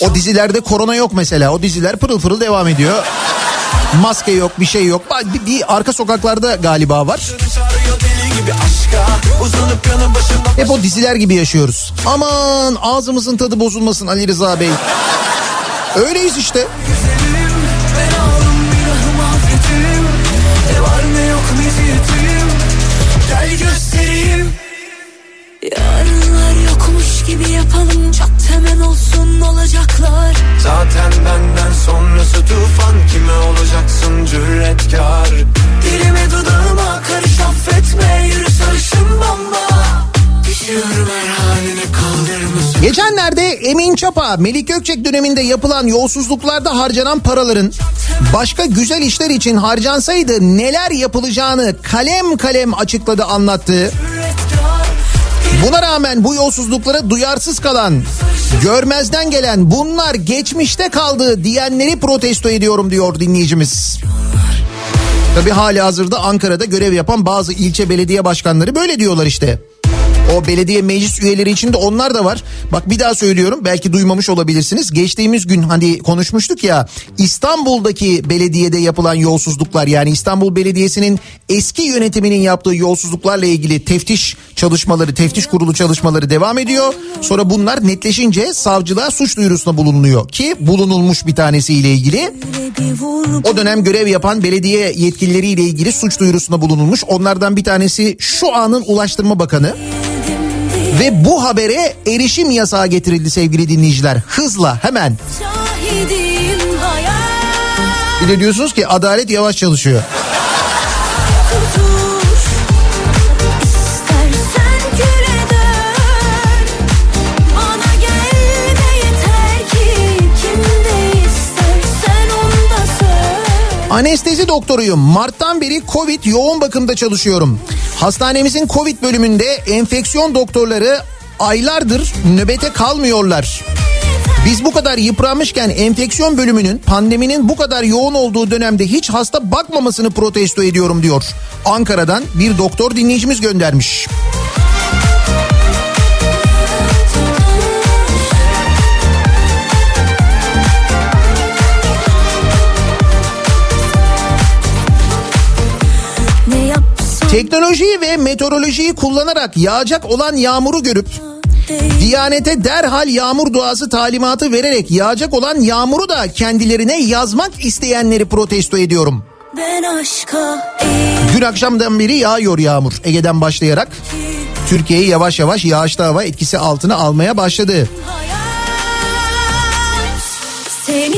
O dizilerde korona yok mesela. O diziler pırıl pırıl devam ediyor. Maske yok bir şey yok. Bir, bir arka sokaklarda galiba var. Hep o diziler gibi yaşıyoruz. Aman ağzımızın tadı bozulmasın Ali Rıza Bey. Öyleyiz işte. Ben aldım günahım affetim. Ne var ne yok meziyetim Gel göstereyim. Yarınlar yokmuş gibi yapalım. Çok temel olsun olacaklar. Zaten benden sonrası tufan. Kime olacaksın cüretkar Dilime dudağıma Geçenlerde Emin Çapa, Melik Gökçek döneminde yapılan yolsuzluklarda harcanan paraların başka güzel işler için harcansaydı neler yapılacağını kalem kalem açıkladı anlattı. Buna rağmen bu yolsuzluklara duyarsız kalan, görmezden gelen bunlar geçmişte kaldı diyenleri protesto ediyorum diyor dinleyicimiz. Tabi hali hazırda Ankara'da görev yapan bazı ilçe belediye başkanları böyle diyorlar işte. O belediye meclis üyeleri içinde onlar da var. Bak bir daha söylüyorum belki duymamış olabilirsiniz. Geçtiğimiz gün hani konuşmuştuk ya İstanbul'daki belediyede yapılan yolsuzluklar yani İstanbul Belediyesi'nin eski yönetiminin yaptığı yolsuzluklarla ilgili teftiş çalışmaları, teftiş kurulu çalışmaları devam ediyor. Sonra bunlar netleşince savcılığa suç duyurusunda bulunuyor ki bulunulmuş bir tanesiyle ilgili. O dönem görev yapan belediye yetkilileriyle ilgili suç duyurusunda bulunulmuş. Onlardan bir tanesi şu anın Ulaştırma Bakanı. Ve bu habere erişim yasağı getirildi sevgili dinleyiciler. Hızla hemen. Bir de diyorsunuz ki adalet yavaş çalışıyor. Anestezi doktoruyum. Mart'tan beri Covid yoğun bakımda çalışıyorum. Hastanemizin Covid bölümünde enfeksiyon doktorları aylardır nöbete kalmıyorlar. Biz bu kadar yıpranmışken enfeksiyon bölümünün pandeminin bu kadar yoğun olduğu dönemde hiç hasta bakmamasını protesto ediyorum diyor. Ankara'dan bir doktor dinleyicimiz göndermiş. Ne Teknolojiyi ve meteorolojiyi kullanarak yağacak olan yağmuru görüp Diyanete derhal yağmur duası talimatı vererek yağacak olan yağmuru da kendilerine yazmak isteyenleri protesto ediyorum. Dün akşamdan beri yağıyor yağmur Ege'den başlayarak. Türkiye'yi yavaş yavaş yağışlı hava etkisi altına almaya başladı. hayat Sen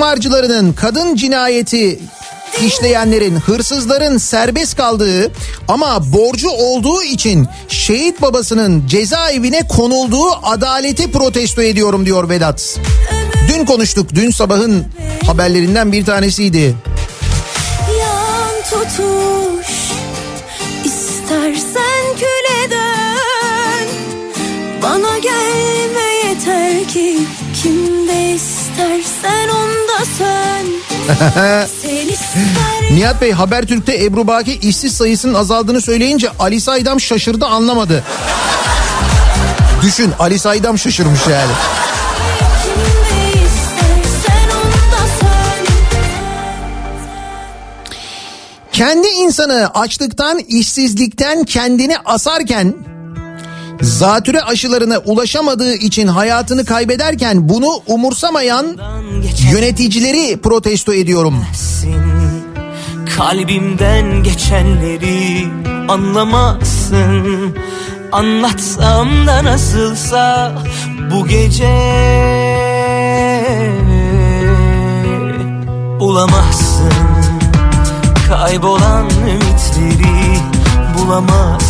istismarcılarının kadın cinayeti işleyenlerin, hırsızların serbest kaldığı ama borcu olduğu için şehit babasının cezaevine konulduğu adaleti protesto ediyorum diyor Vedat. Dün konuştuk, dün sabahın haberlerinden bir tanesiydi. yan tutuş İstersen küle dön Bana gelme yeter ki Kimde istersen onda Sen Nihat Bey Habertürk'te Ebru Baki işsiz sayısının azaldığını söyleyince Ali Saydam şaşırdı anlamadı. Düşün Ali Saydam şaşırmış yani. Kendi insanı açlıktan, işsizlikten kendini asarken zatüre aşılarına ulaşamadığı için hayatını kaybederken bunu umursamayan yöneticileri protesto ediyorum. Kalbimden geçenleri anlamazsın. Anlatsam da nasılsa bu gece Bulamazsın. Kaybolan ümitleri bulamazsın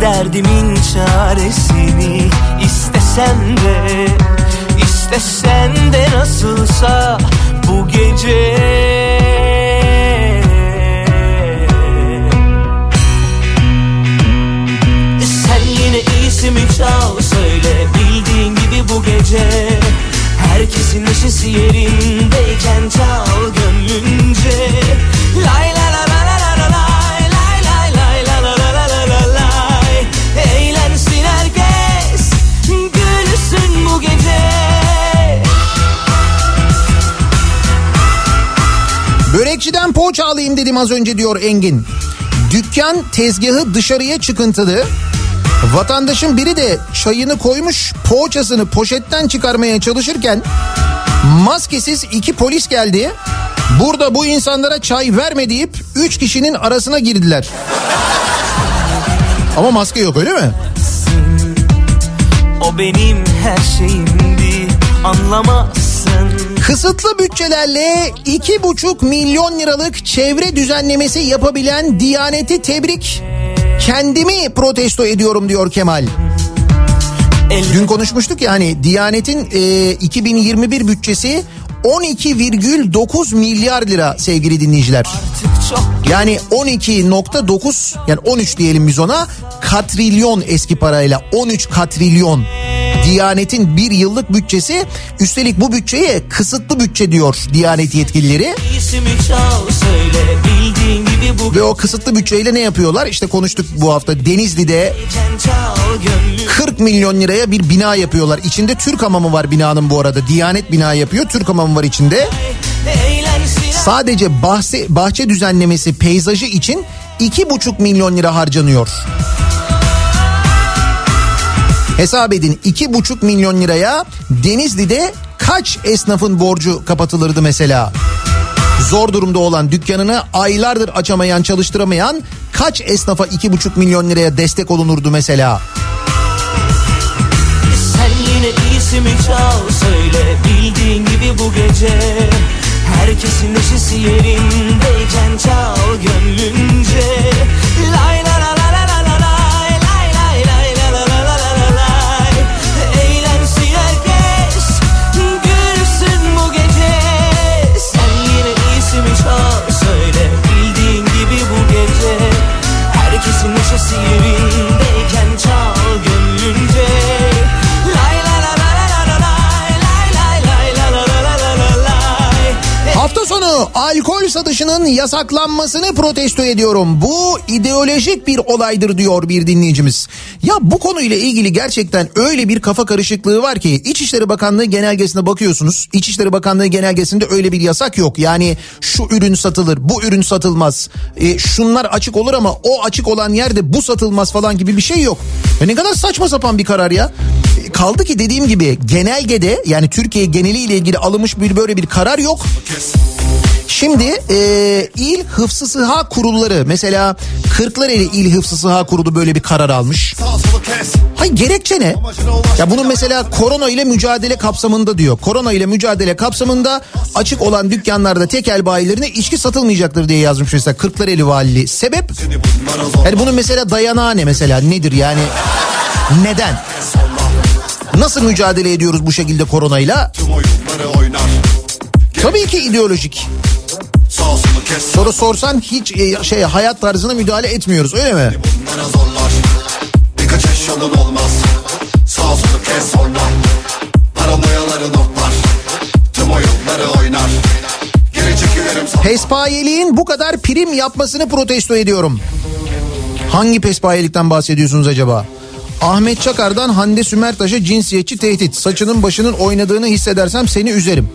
Derdimin çaresini istesen de istesen de nasılsa bu gece. Sen yine iyisimi çal söyle bildiğin gibi bu gece. Herkesin neşesi yerindeyken çal gönlünce. Lay la la poğaça alayım dedim az önce diyor Engin. Dükkan tezgahı dışarıya çıkıntılı. Vatandaşın biri de çayını koymuş poğaçasını poşetten çıkarmaya çalışırken maskesiz iki polis geldi. Burada bu insanlara çay verme deyip üç kişinin arasına girdiler. Ama maske yok öyle mi? O benim her şeyimdi anlamazsın Kısıtlı bütçelerle iki buçuk milyon liralık çevre düzenlemesi yapabilen Diyaneti tebrik. Kendimi protesto ediyorum diyor Kemal. Dün konuşmuştuk ya hani Diyanet'in e, 2021 bütçesi 12,9 milyar lira sevgili dinleyiciler. Yani 12.9 yani 13 diyelim biz ona katrilyon eski parayla 13 katrilyon. Diyanet'in bir yıllık bütçesi üstelik bu bütçeye kısıtlı bütçe diyor Diyanet yetkilileri. Ve o kısıtlı bütçeyle ne yapıyorlar? İşte konuştuk bu hafta Denizli'de gecen çal gönlüm 40 milyon liraya bir bina yapıyorlar. İçinde Türk hamamı var binanın bu arada. Diyanet bina yapıyor. Türk hamamı var içinde. Sadece bahse, bahçe düzenlemesi peyzajı için 2,5 milyon lira harcanıyor. Hesap edin 2,5 milyon liraya Denizli'de kaç esnafın borcu kapatılırdı mesela? Zor durumda olan dükkanını aylardır açamayan çalıştıramayan kaç esnafa 2,5 milyon liraya destek olunurdu mesela? Sen yine iyisimi çal söyle bildiğin gibi bu gece Herkesin neşesi yerindeyken çal gönlünce Lay la sonu alkol satışının yasaklanmasını protesto ediyorum. Bu ideolojik bir olaydır diyor bir dinleyicimiz. Ya bu konuyla ilgili gerçekten öyle bir kafa karışıklığı var ki İçişleri Bakanlığı genelgesine bakıyorsunuz. İçişleri Bakanlığı genelgesinde öyle bir yasak yok. Yani şu ürün satılır, bu ürün satılmaz. E, şunlar açık olur ama o açık olan yerde bu satılmaz falan gibi bir şey yok. Ya ne kadar saçma sapan bir karar ya. E, Kaldı ki dediğim gibi genelgede yani Türkiye geneliyle ilgili alınmış bir böyle bir karar yok. Şimdi e, İl Hıfzı Sıha Kurulları mesela Kırklareli İl Hıfzı Sıha Kurulu böyle bir karar almış. Hayır gerekçe ne? Ya bunun mesela korona ile mücadele kapsamında diyor. Korona ile mücadele kapsamında açık olan dükkanlarda tekel bayilerine içki satılmayacaktır diye yazmış mesela Kırklareli Valiliği. Sebep? Yani bunun mesela dayanağı ne mesela nedir yani? Neden? Nasıl mücadele ediyoruz bu şekilde koronayla? Tabii ki ideolojik. Soru sorsan hiç e, şey hayat tarzına müdahale etmiyoruz öyle mi? Birkaç eş yolun olmaz Sağ solu kes sonra Paranoyaları notlar Tüm oyunları oynar Pespayeliğin bu kadar prim yapmasını protesto ediyorum. Hangi pespayelikten bahsediyorsunuz acaba? Ahmet Çakar'dan Hande Sümertaş'a cinsiyetçi tehdit. Saçının başının oynadığını hissedersem seni üzerim.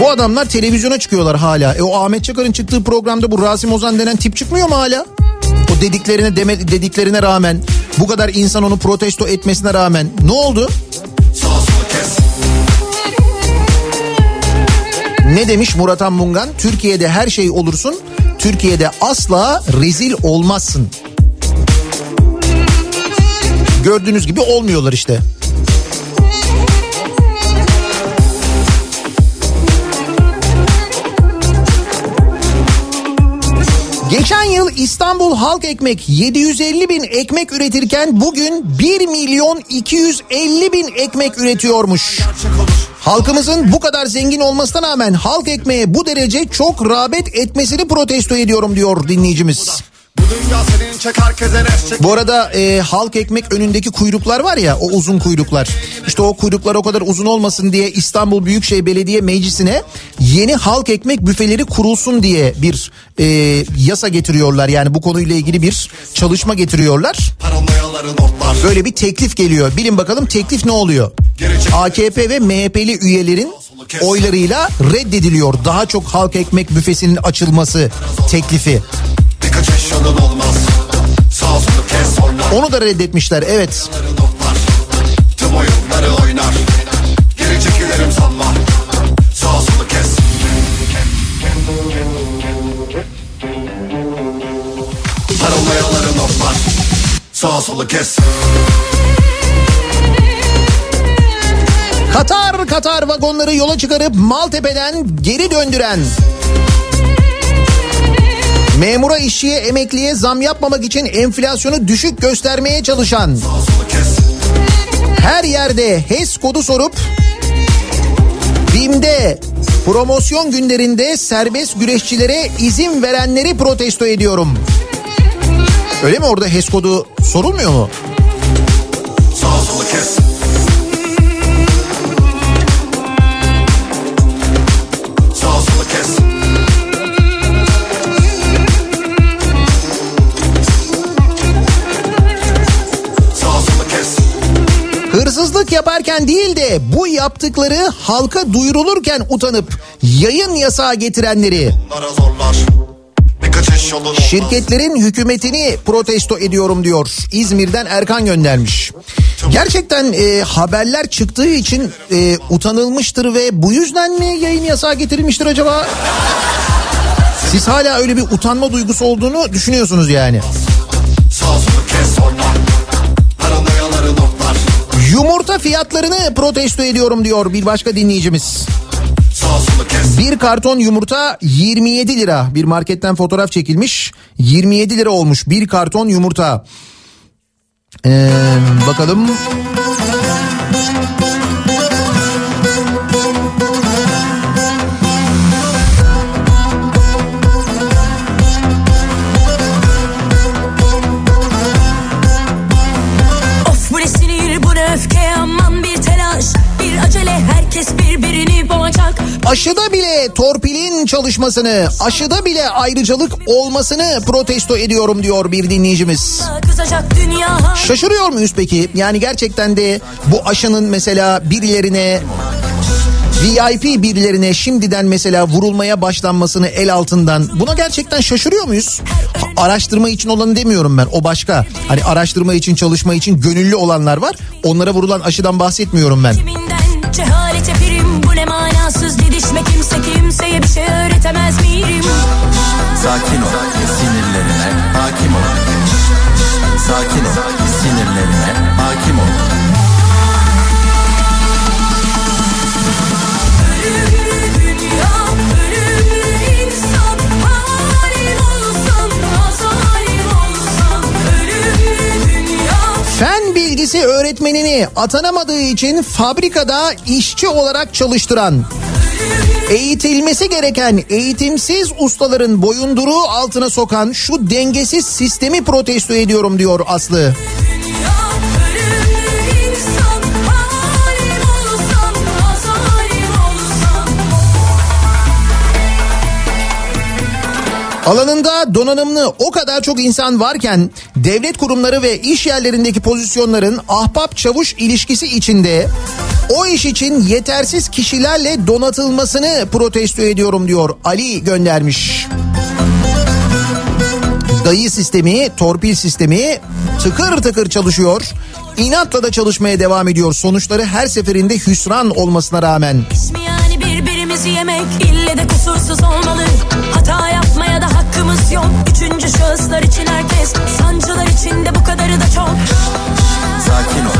Bu adamlar televizyona çıkıyorlar hala. E o Ahmet Çakar'ın çıktığı programda bu Rasim Ozan denen tip çıkmıyor mu hala? O dediklerine deme, dediklerine rağmen bu kadar insan onu protesto etmesine rağmen ne oldu? Ne demiş Murat Anmungan? Türkiye'de her şey olursun. Türkiye'de asla rezil olmazsın. Gördüğünüz gibi olmuyorlar işte. Geçen yıl İstanbul Halk Ekmek 750 bin ekmek üretirken bugün 1 milyon 250 bin ekmek üretiyormuş. Halkımızın bu kadar zengin olmasına rağmen halk ekmeğe bu derece çok rağbet etmesini protesto ediyorum diyor dinleyicimiz. Bu arada e, halk ekmek önündeki kuyruklar var ya o uzun kuyruklar. İşte o kuyruklar o kadar uzun olmasın diye İstanbul Büyükşehir Belediye Meclisi'ne yeni halk ekmek büfeleri kurulsun diye bir e, yasa getiriyorlar. Yani bu konuyla ilgili bir çalışma getiriyorlar. Böyle bir teklif geliyor. Bilin bakalım teklif ne oluyor? AKP ve MHP'li üyelerin oylarıyla reddediliyor. Daha çok halk ekmek büfesinin açılması teklifi. Birkaç eşyanın olmaz. Sağ solu kes sonra. Onu da reddetmişler evet. Tüm oyunları oynar. Geri çekilirim sanma. Sağ solu kes. Paranoyaların otlar. Sağ solu kes. Katar Katar vagonları yola çıkarıp Maltepe'den geri döndüren Memura işçiye emekliye zam yapmamak için enflasyonu düşük göstermeye çalışan her yerde HES kodu sorup BİM'de promosyon günlerinde serbest güreşçilere izin verenleri protesto ediyorum. Öyle mi orada HES kodu sorulmuyor mu? Yaparken değil de bu yaptıkları halka duyurulurken utanıp yayın yasağı getirenleri şirketlerin hükümetini protesto ediyorum diyor. İzmir'den Erkan göndermiş. Gerçekten e, haberler çıktığı için e, utanılmıştır ve bu yüzden mi yayın yasağı getirilmiştir acaba? Siz hala öyle bir utanma duygusu olduğunu düşünüyorsunuz yani. Sağ Yumurta fiyatlarını protesto ediyorum diyor bir başka dinleyicimiz. Bir karton yumurta 27 lira. Bir marketten fotoğraf çekilmiş. 27 lira olmuş bir karton yumurta. Ee, bakalım. Of Aşıda bile torpilin çalışmasını, aşıda bile ayrıcalık olmasını protesto ediyorum diyor bir dinleyicimiz. Şaşırıyor muyuz peki? Yani gerçekten de bu aşının mesela birilerine VIP birilerine şimdiden mesela vurulmaya başlanmasını el altından buna gerçekten şaşırıyor muyuz? Araştırma için olanı demiyorum ben o başka. Hani araştırma için çalışma için gönüllü olanlar var. Onlara vurulan aşıdan bahsetmiyorum ben. Kiminden didişme kimse kimseye bir şey öğretemez miyim Sakin ol, sinirlerine hakim ol. Sakin ol, sinirlerine hakim ol. Ölümlü dünya, ölümlü insan Halim olsam, zalim olsam Ölümlü dünya Fen bilgisi öğretmenini atanamadığı için fabrikada işçi olarak çalıştıran eğitilmesi gereken eğitimsiz ustaların boyunduruğu altına sokan şu dengesiz sistemi protesto ediyorum diyor Aslı. Alanında donanımlı o kadar çok insan varken devlet kurumları ve iş yerlerindeki pozisyonların ahbap çavuş ilişkisi içinde o iş için yetersiz kişilerle donatılmasını protesto ediyorum diyor Ali göndermiş. Dayı sistemi, torpil sistemi tıkır tıkır çalışıyor. İnatla da çalışmaya devam ediyor. Sonuçları her seferinde hüsran olmasına rağmen. mi birbirimizi yemek ille de kusursuz olmalı. Hata yapmaya da hakkımız yok. Üçüncü şahıslar için herkes Sancılar içinde bu kadarı da çok. Sakin ol,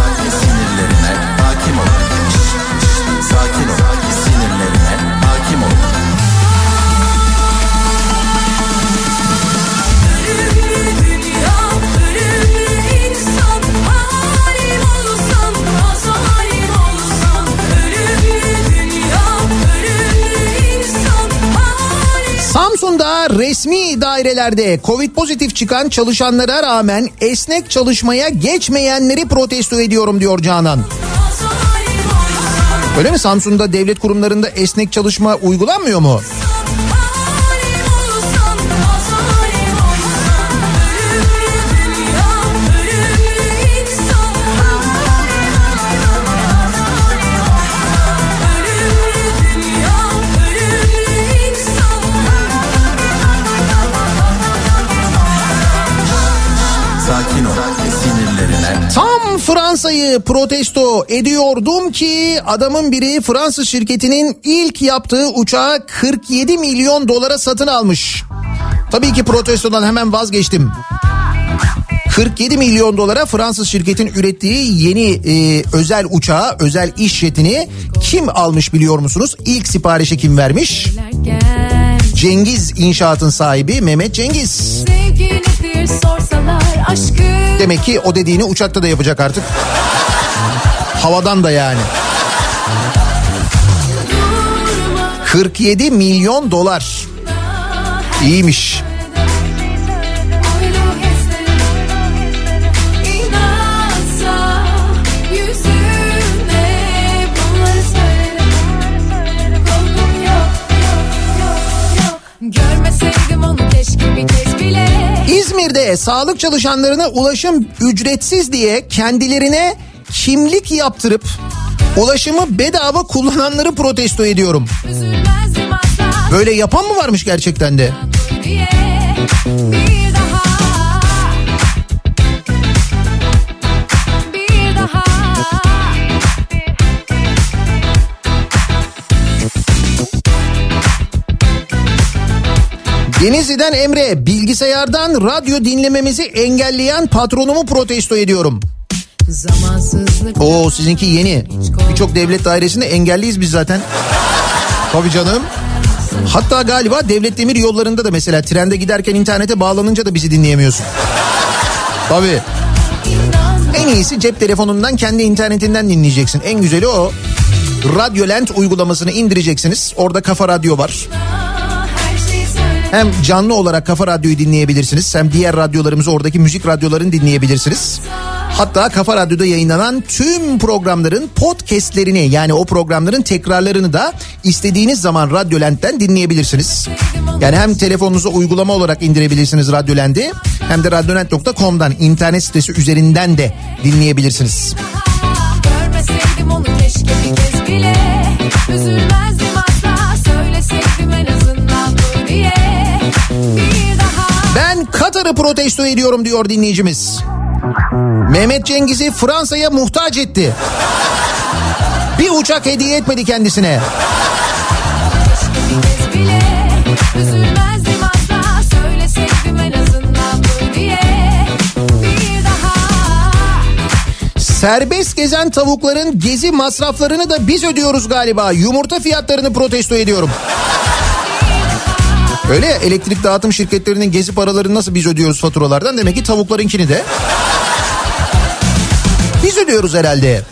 Resmi dairelerde Covid pozitif çıkan çalışanlara rağmen esnek çalışmaya geçmeyenleri protesto ediyorum diyor Canan. Öyle mi Samsun'da devlet kurumlarında esnek çalışma uygulanmıyor mu? Fransa'yı protesto ediyordum ki adamın biri Fransız şirketinin ilk yaptığı uçağı 47 milyon dolara satın almış. Tabii ki protestodan hemen vazgeçtim. 47 milyon dolara Fransız şirketin ürettiği yeni e, özel uçağı, özel iş jetini kim almış biliyor musunuz? İlk siparişi kim vermiş? Cengiz İnşaat'ın sahibi Mehmet Cengiz. Sevgi nedir sorsalar aşkı Demek ki o dediğini uçakta da yapacak artık. Havadan da yani. 47 milyon dolar. İyiymiş. İzmir'de sağlık çalışanlarına ulaşım ücretsiz diye kendilerine kimlik yaptırıp ulaşımı bedava kullananları protesto ediyorum. Böyle yapan mı varmış gerçekten de? diye Denizli'den Emre bilgisayardan radyo dinlememizi engelleyen patronumu protesto ediyorum. Oo sizinki yeni. Birçok devlet dairesinde engelliyiz biz zaten. Tabii canım. Hatta galiba devlet demir yollarında da mesela trende giderken internete bağlanınca da bizi dinleyemiyorsun. Tabii. En iyisi cep telefonundan kendi internetinden dinleyeceksin. En güzeli o. Radyolent uygulamasını indireceksiniz. Orada Kafa Radyo var. Hem canlı olarak Kafa Radyo'yu dinleyebilirsiniz. Hem diğer radyolarımızı oradaki müzik radyolarını dinleyebilirsiniz. Hatta Kafa Radyo'da yayınlanan tüm programların podcastlerini yani o programların tekrarlarını da istediğiniz zaman Radyolent'ten dinleyebilirsiniz. Yani hem telefonunuza uygulama olarak indirebilirsiniz Radyolent'i hem de radyolent.com'dan internet sitesi üzerinden de dinleyebilirsiniz. Görmeseydim onu keşke bir kez bile Üzülmezdim Ben Katar'ı protesto ediyorum diyor dinleyicimiz. Mehmet Cengiz'i Fransa'ya muhtaç etti. Bir uçak hediye etmedi kendisine. Serbest gezen tavukların gezi masraflarını da biz ödüyoruz galiba. Yumurta fiyatlarını protesto ediyorum. Öyle ya, elektrik dağıtım şirketlerinin gezi paralarını nasıl biz ödüyoruz faturalardan demek ki tavuklarınkini de biz ödüyoruz herhalde.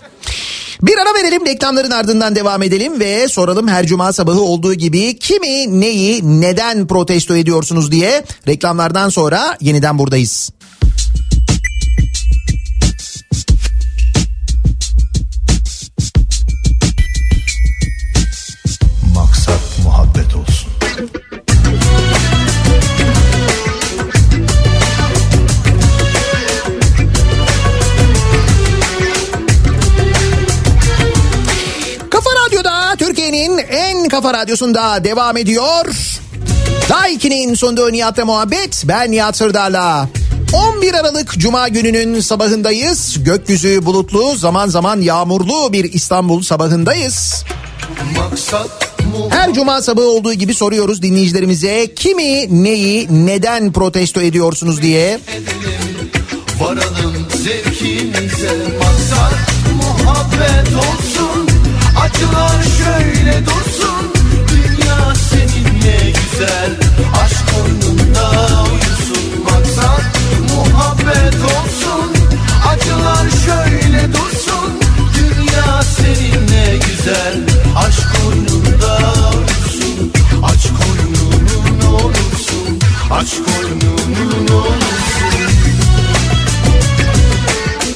Bir ara verelim reklamların ardından devam edelim ve soralım her cuma sabahı olduğu gibi kimi neyi neden protesto ediyorsunuz diye reklamlardan sonra yeniden buradayız. Kafa radyosunda devam ediyor. Daiki'nin sunduğu Nihat'la muhabbet. Ben Nihat Sırdar'la. 11 Aralık Cuma gününün sabahındayız. Gökyüzü bulutlu, zaman zaman yağmurlu bir İstanbul sabahındayız. Her cuma sabahı olduğu gibi soruyoruz dinleyicilerimize kimi, neyi, neden protesto ediyorsunuz diye. Varalım zevkimize Maksat muhabbet olsun Acılar şöyle dursun güzel. Aşk koynunda uyusun Maksat muhabbet olsun. Acılar şöyle dursun. Dünya seninle güzel. Aşk koynunda uyusun. Aç koynunu ne olursun. Aç koynunu ne olursun.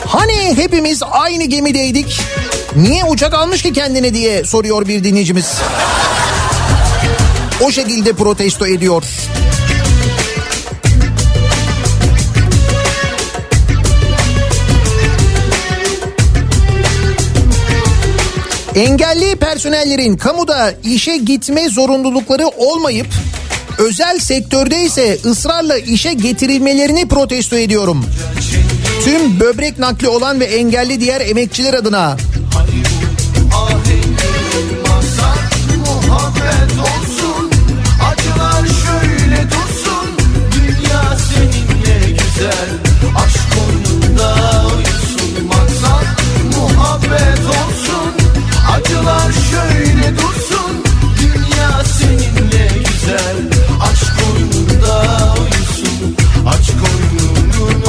Hani hepimiz aynı gemideydik? Niye uçak almış ki kendine diye soruyor bir dinleyicimiz. O şekilde protesto ediyor. Engelli personellerin kamuda işe gitme zorunlulukları olmayıp özel sektörde ise ısrarla işe getirilmelerini protesto ediyorum. Tüm böbrek nakli olan ve engelli diğer emekçiler adına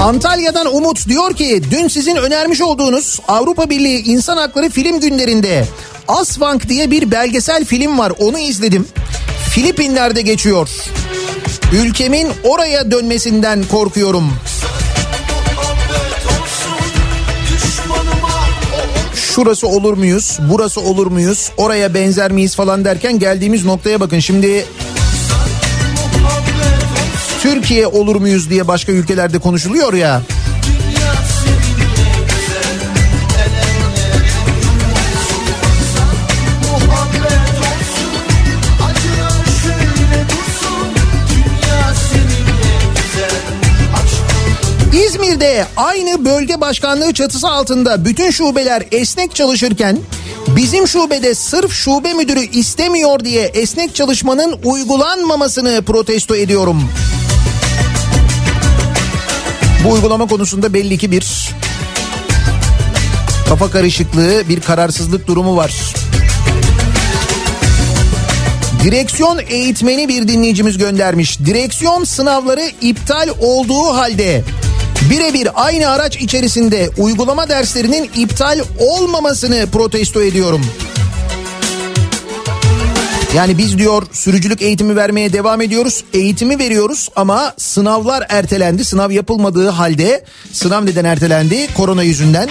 Antalya'dan Umut diyor ki dün sizin önermiş olduğunuz Avrupa Birliği İnsan Hakları Film Günlerinde Asvank diye bir belgesel film var onu izledim. Filipinler'de geçiyor. Ülkemin oraya dönmesinden korkuyorum. Şurası olur muyuz? Burası olur muyuz? Oraya benzer miyiz falan derken geldiğimiz noktaya bakın. Şimdi Türkiye olur muyuz diye başka ülkelerde konuşuluyor ya. İzmir'de aynı bölge başkanlığı çatısı altında bütün şubeler esnek çalışırken bizim şubede sırf şube müdürü istemiyor diye esnek çalışmanın uygulanmamasını protesto ediyorum. Bu uygulama konusunda belli ki bir kafa karışıklığı, bir kararsızlık durumu var. Direksiyon eğitmeni bir dinleyicimiz göndermiş. Direksiyon sınavları iptal olduğu halde birebir aynı araç içerisinde uygulama derslerinin iptal olmamasını protesto ediyorum. Yani biz diyor sürücülük eğitimi vermeye devam ediyoruz. Eğitimi veriyoruz ama sınavlar ertelendi. Sınav yapılmadığı halde sınav neden ertelendi? Korona yüzünden.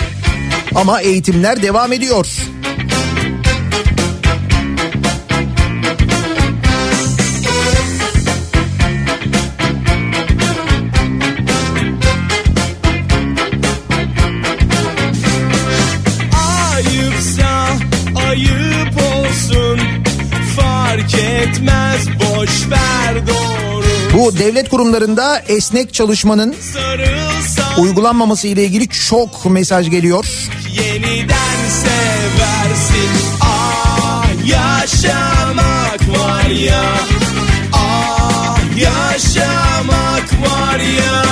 Ama eğitimler devam ediyor. Bu devlet kurumlarında esnek çalışmanın uygulanmaması ile ilgili çok mesaj geliyor. yeniden seversin Ah yaşamak var ya Ah yaşamak var ya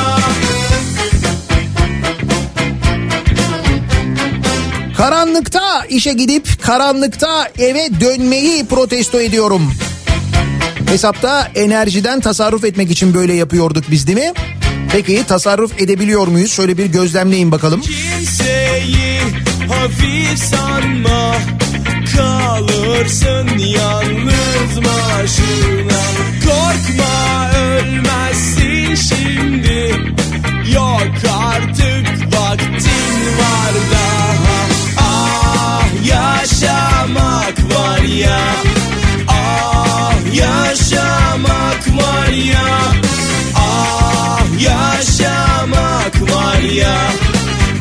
Karanlıkta işe gidip karanlıkta eve dönmeyi protesto ediyorum. Hesapta enerjiden tasarruf etmek için böyle yapıyorduk biz değil mi? Peki tasarruf edebiliyor muyuz? Şöyle bir gözlemleyin bakalım. Kimseyi hafif sanma Kalırsın yalnız başına Korkma ölmezsin şimdi Yok artık vaktin var daha Ah yaşamak var ya Ah yaşamak var ya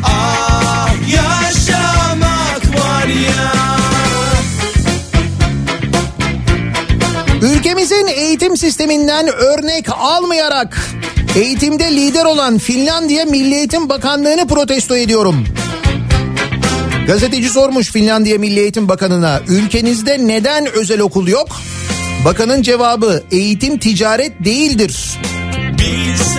Ah yaşamak var ya Ülkemizin eğitim sisteminden örnek almayarak eğitimde lider olan Finlandiya Milli Eğitim Bakanlığı'nı protesto ediyorum. Gazeteci sormuş Finlandiya Milli Eğitim Bakanı'na ülkenizde neden özel okul yok? Bakanın cevabı eğitim ticaret değildir.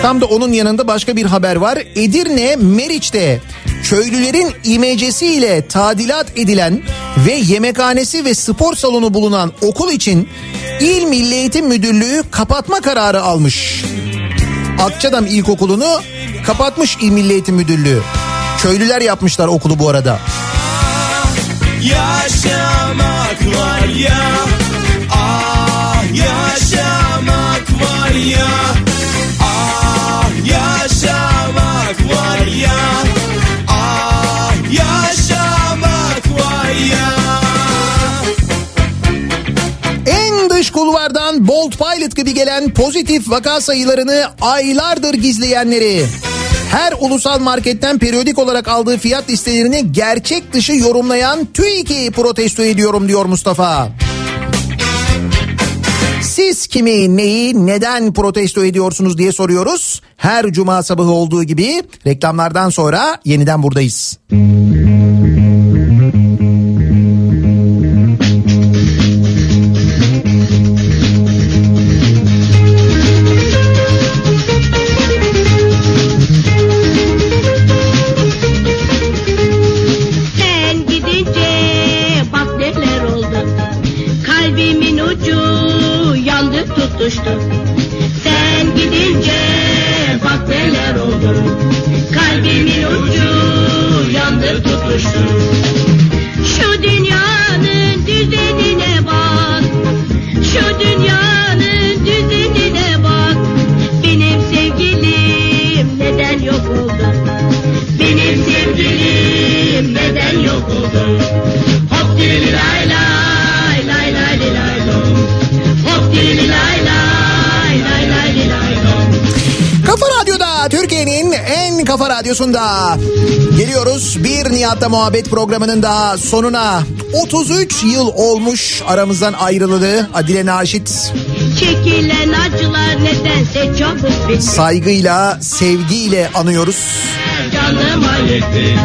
Tam da onun yanında başka bir haber var. Edirne Meriç'te köylülerin imecesiyle tadilat edilen ve yemekhanesi ve spor salonu bulunan okul için İl Milli Eğitim Müdürlüğü kapatma kararı almış. Akçadam İlkokulu'nu kapatmış İl Milli Eğitim Müdürlüğü. Köylüler yapmışlar okulu bu arada. Yaşamak var ya Ah Ah yaşamak var ya. En dış kulvardan Bolt Pilot gibi gelen pozitif vaka sayılarını aylardır gizleyenleri, her ulusal marketten periyodik olarak aldığı fiyat listelerini gerçek dışı yorumlayan TÜİK'i protesto ediyorum diyor Mustafa. Siz kimi, neyi, neden protesto ediyorsunuz diye soruyoruz. Her cuma sabahı olduğu gibi reklamlardan sonra yeniden buradayız. Sen Bir Nihat'ta muhabbet programının da sonuna 33 yıl olmuş aramızdan ayrılığı Adile Naşit Çekilen acılar nedense çabuk bitti. saygıyla sevgiyle anıyoruz. Canıma yetti.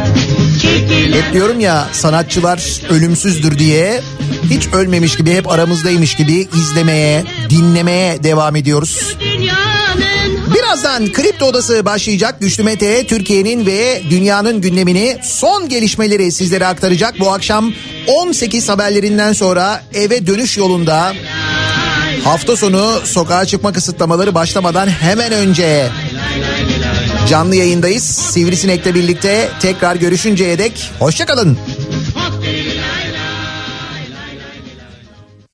Çekilen Hep diyorum ya sanatçılar ölümsüzdür diye hiç ölmemiş gibi hep aramızdaymış gibi izlemeye, dinlemeye devam ediyoruz. Birazdan Kripto Odası başlayacak. Güçlü Mete Türkiye'nin ve dünyanın gündemini son gelişmeleri sizlere aktaracak. Bu akşam 18 haberlerinden sonra eve dönüş yolunda hafta sonu sokağa çıkma kısıtlamaları başlamadan hemen önce canlı yayındayız. Sivrisinek'le birlikte tekrar görüşünceye dek hoşçakalın.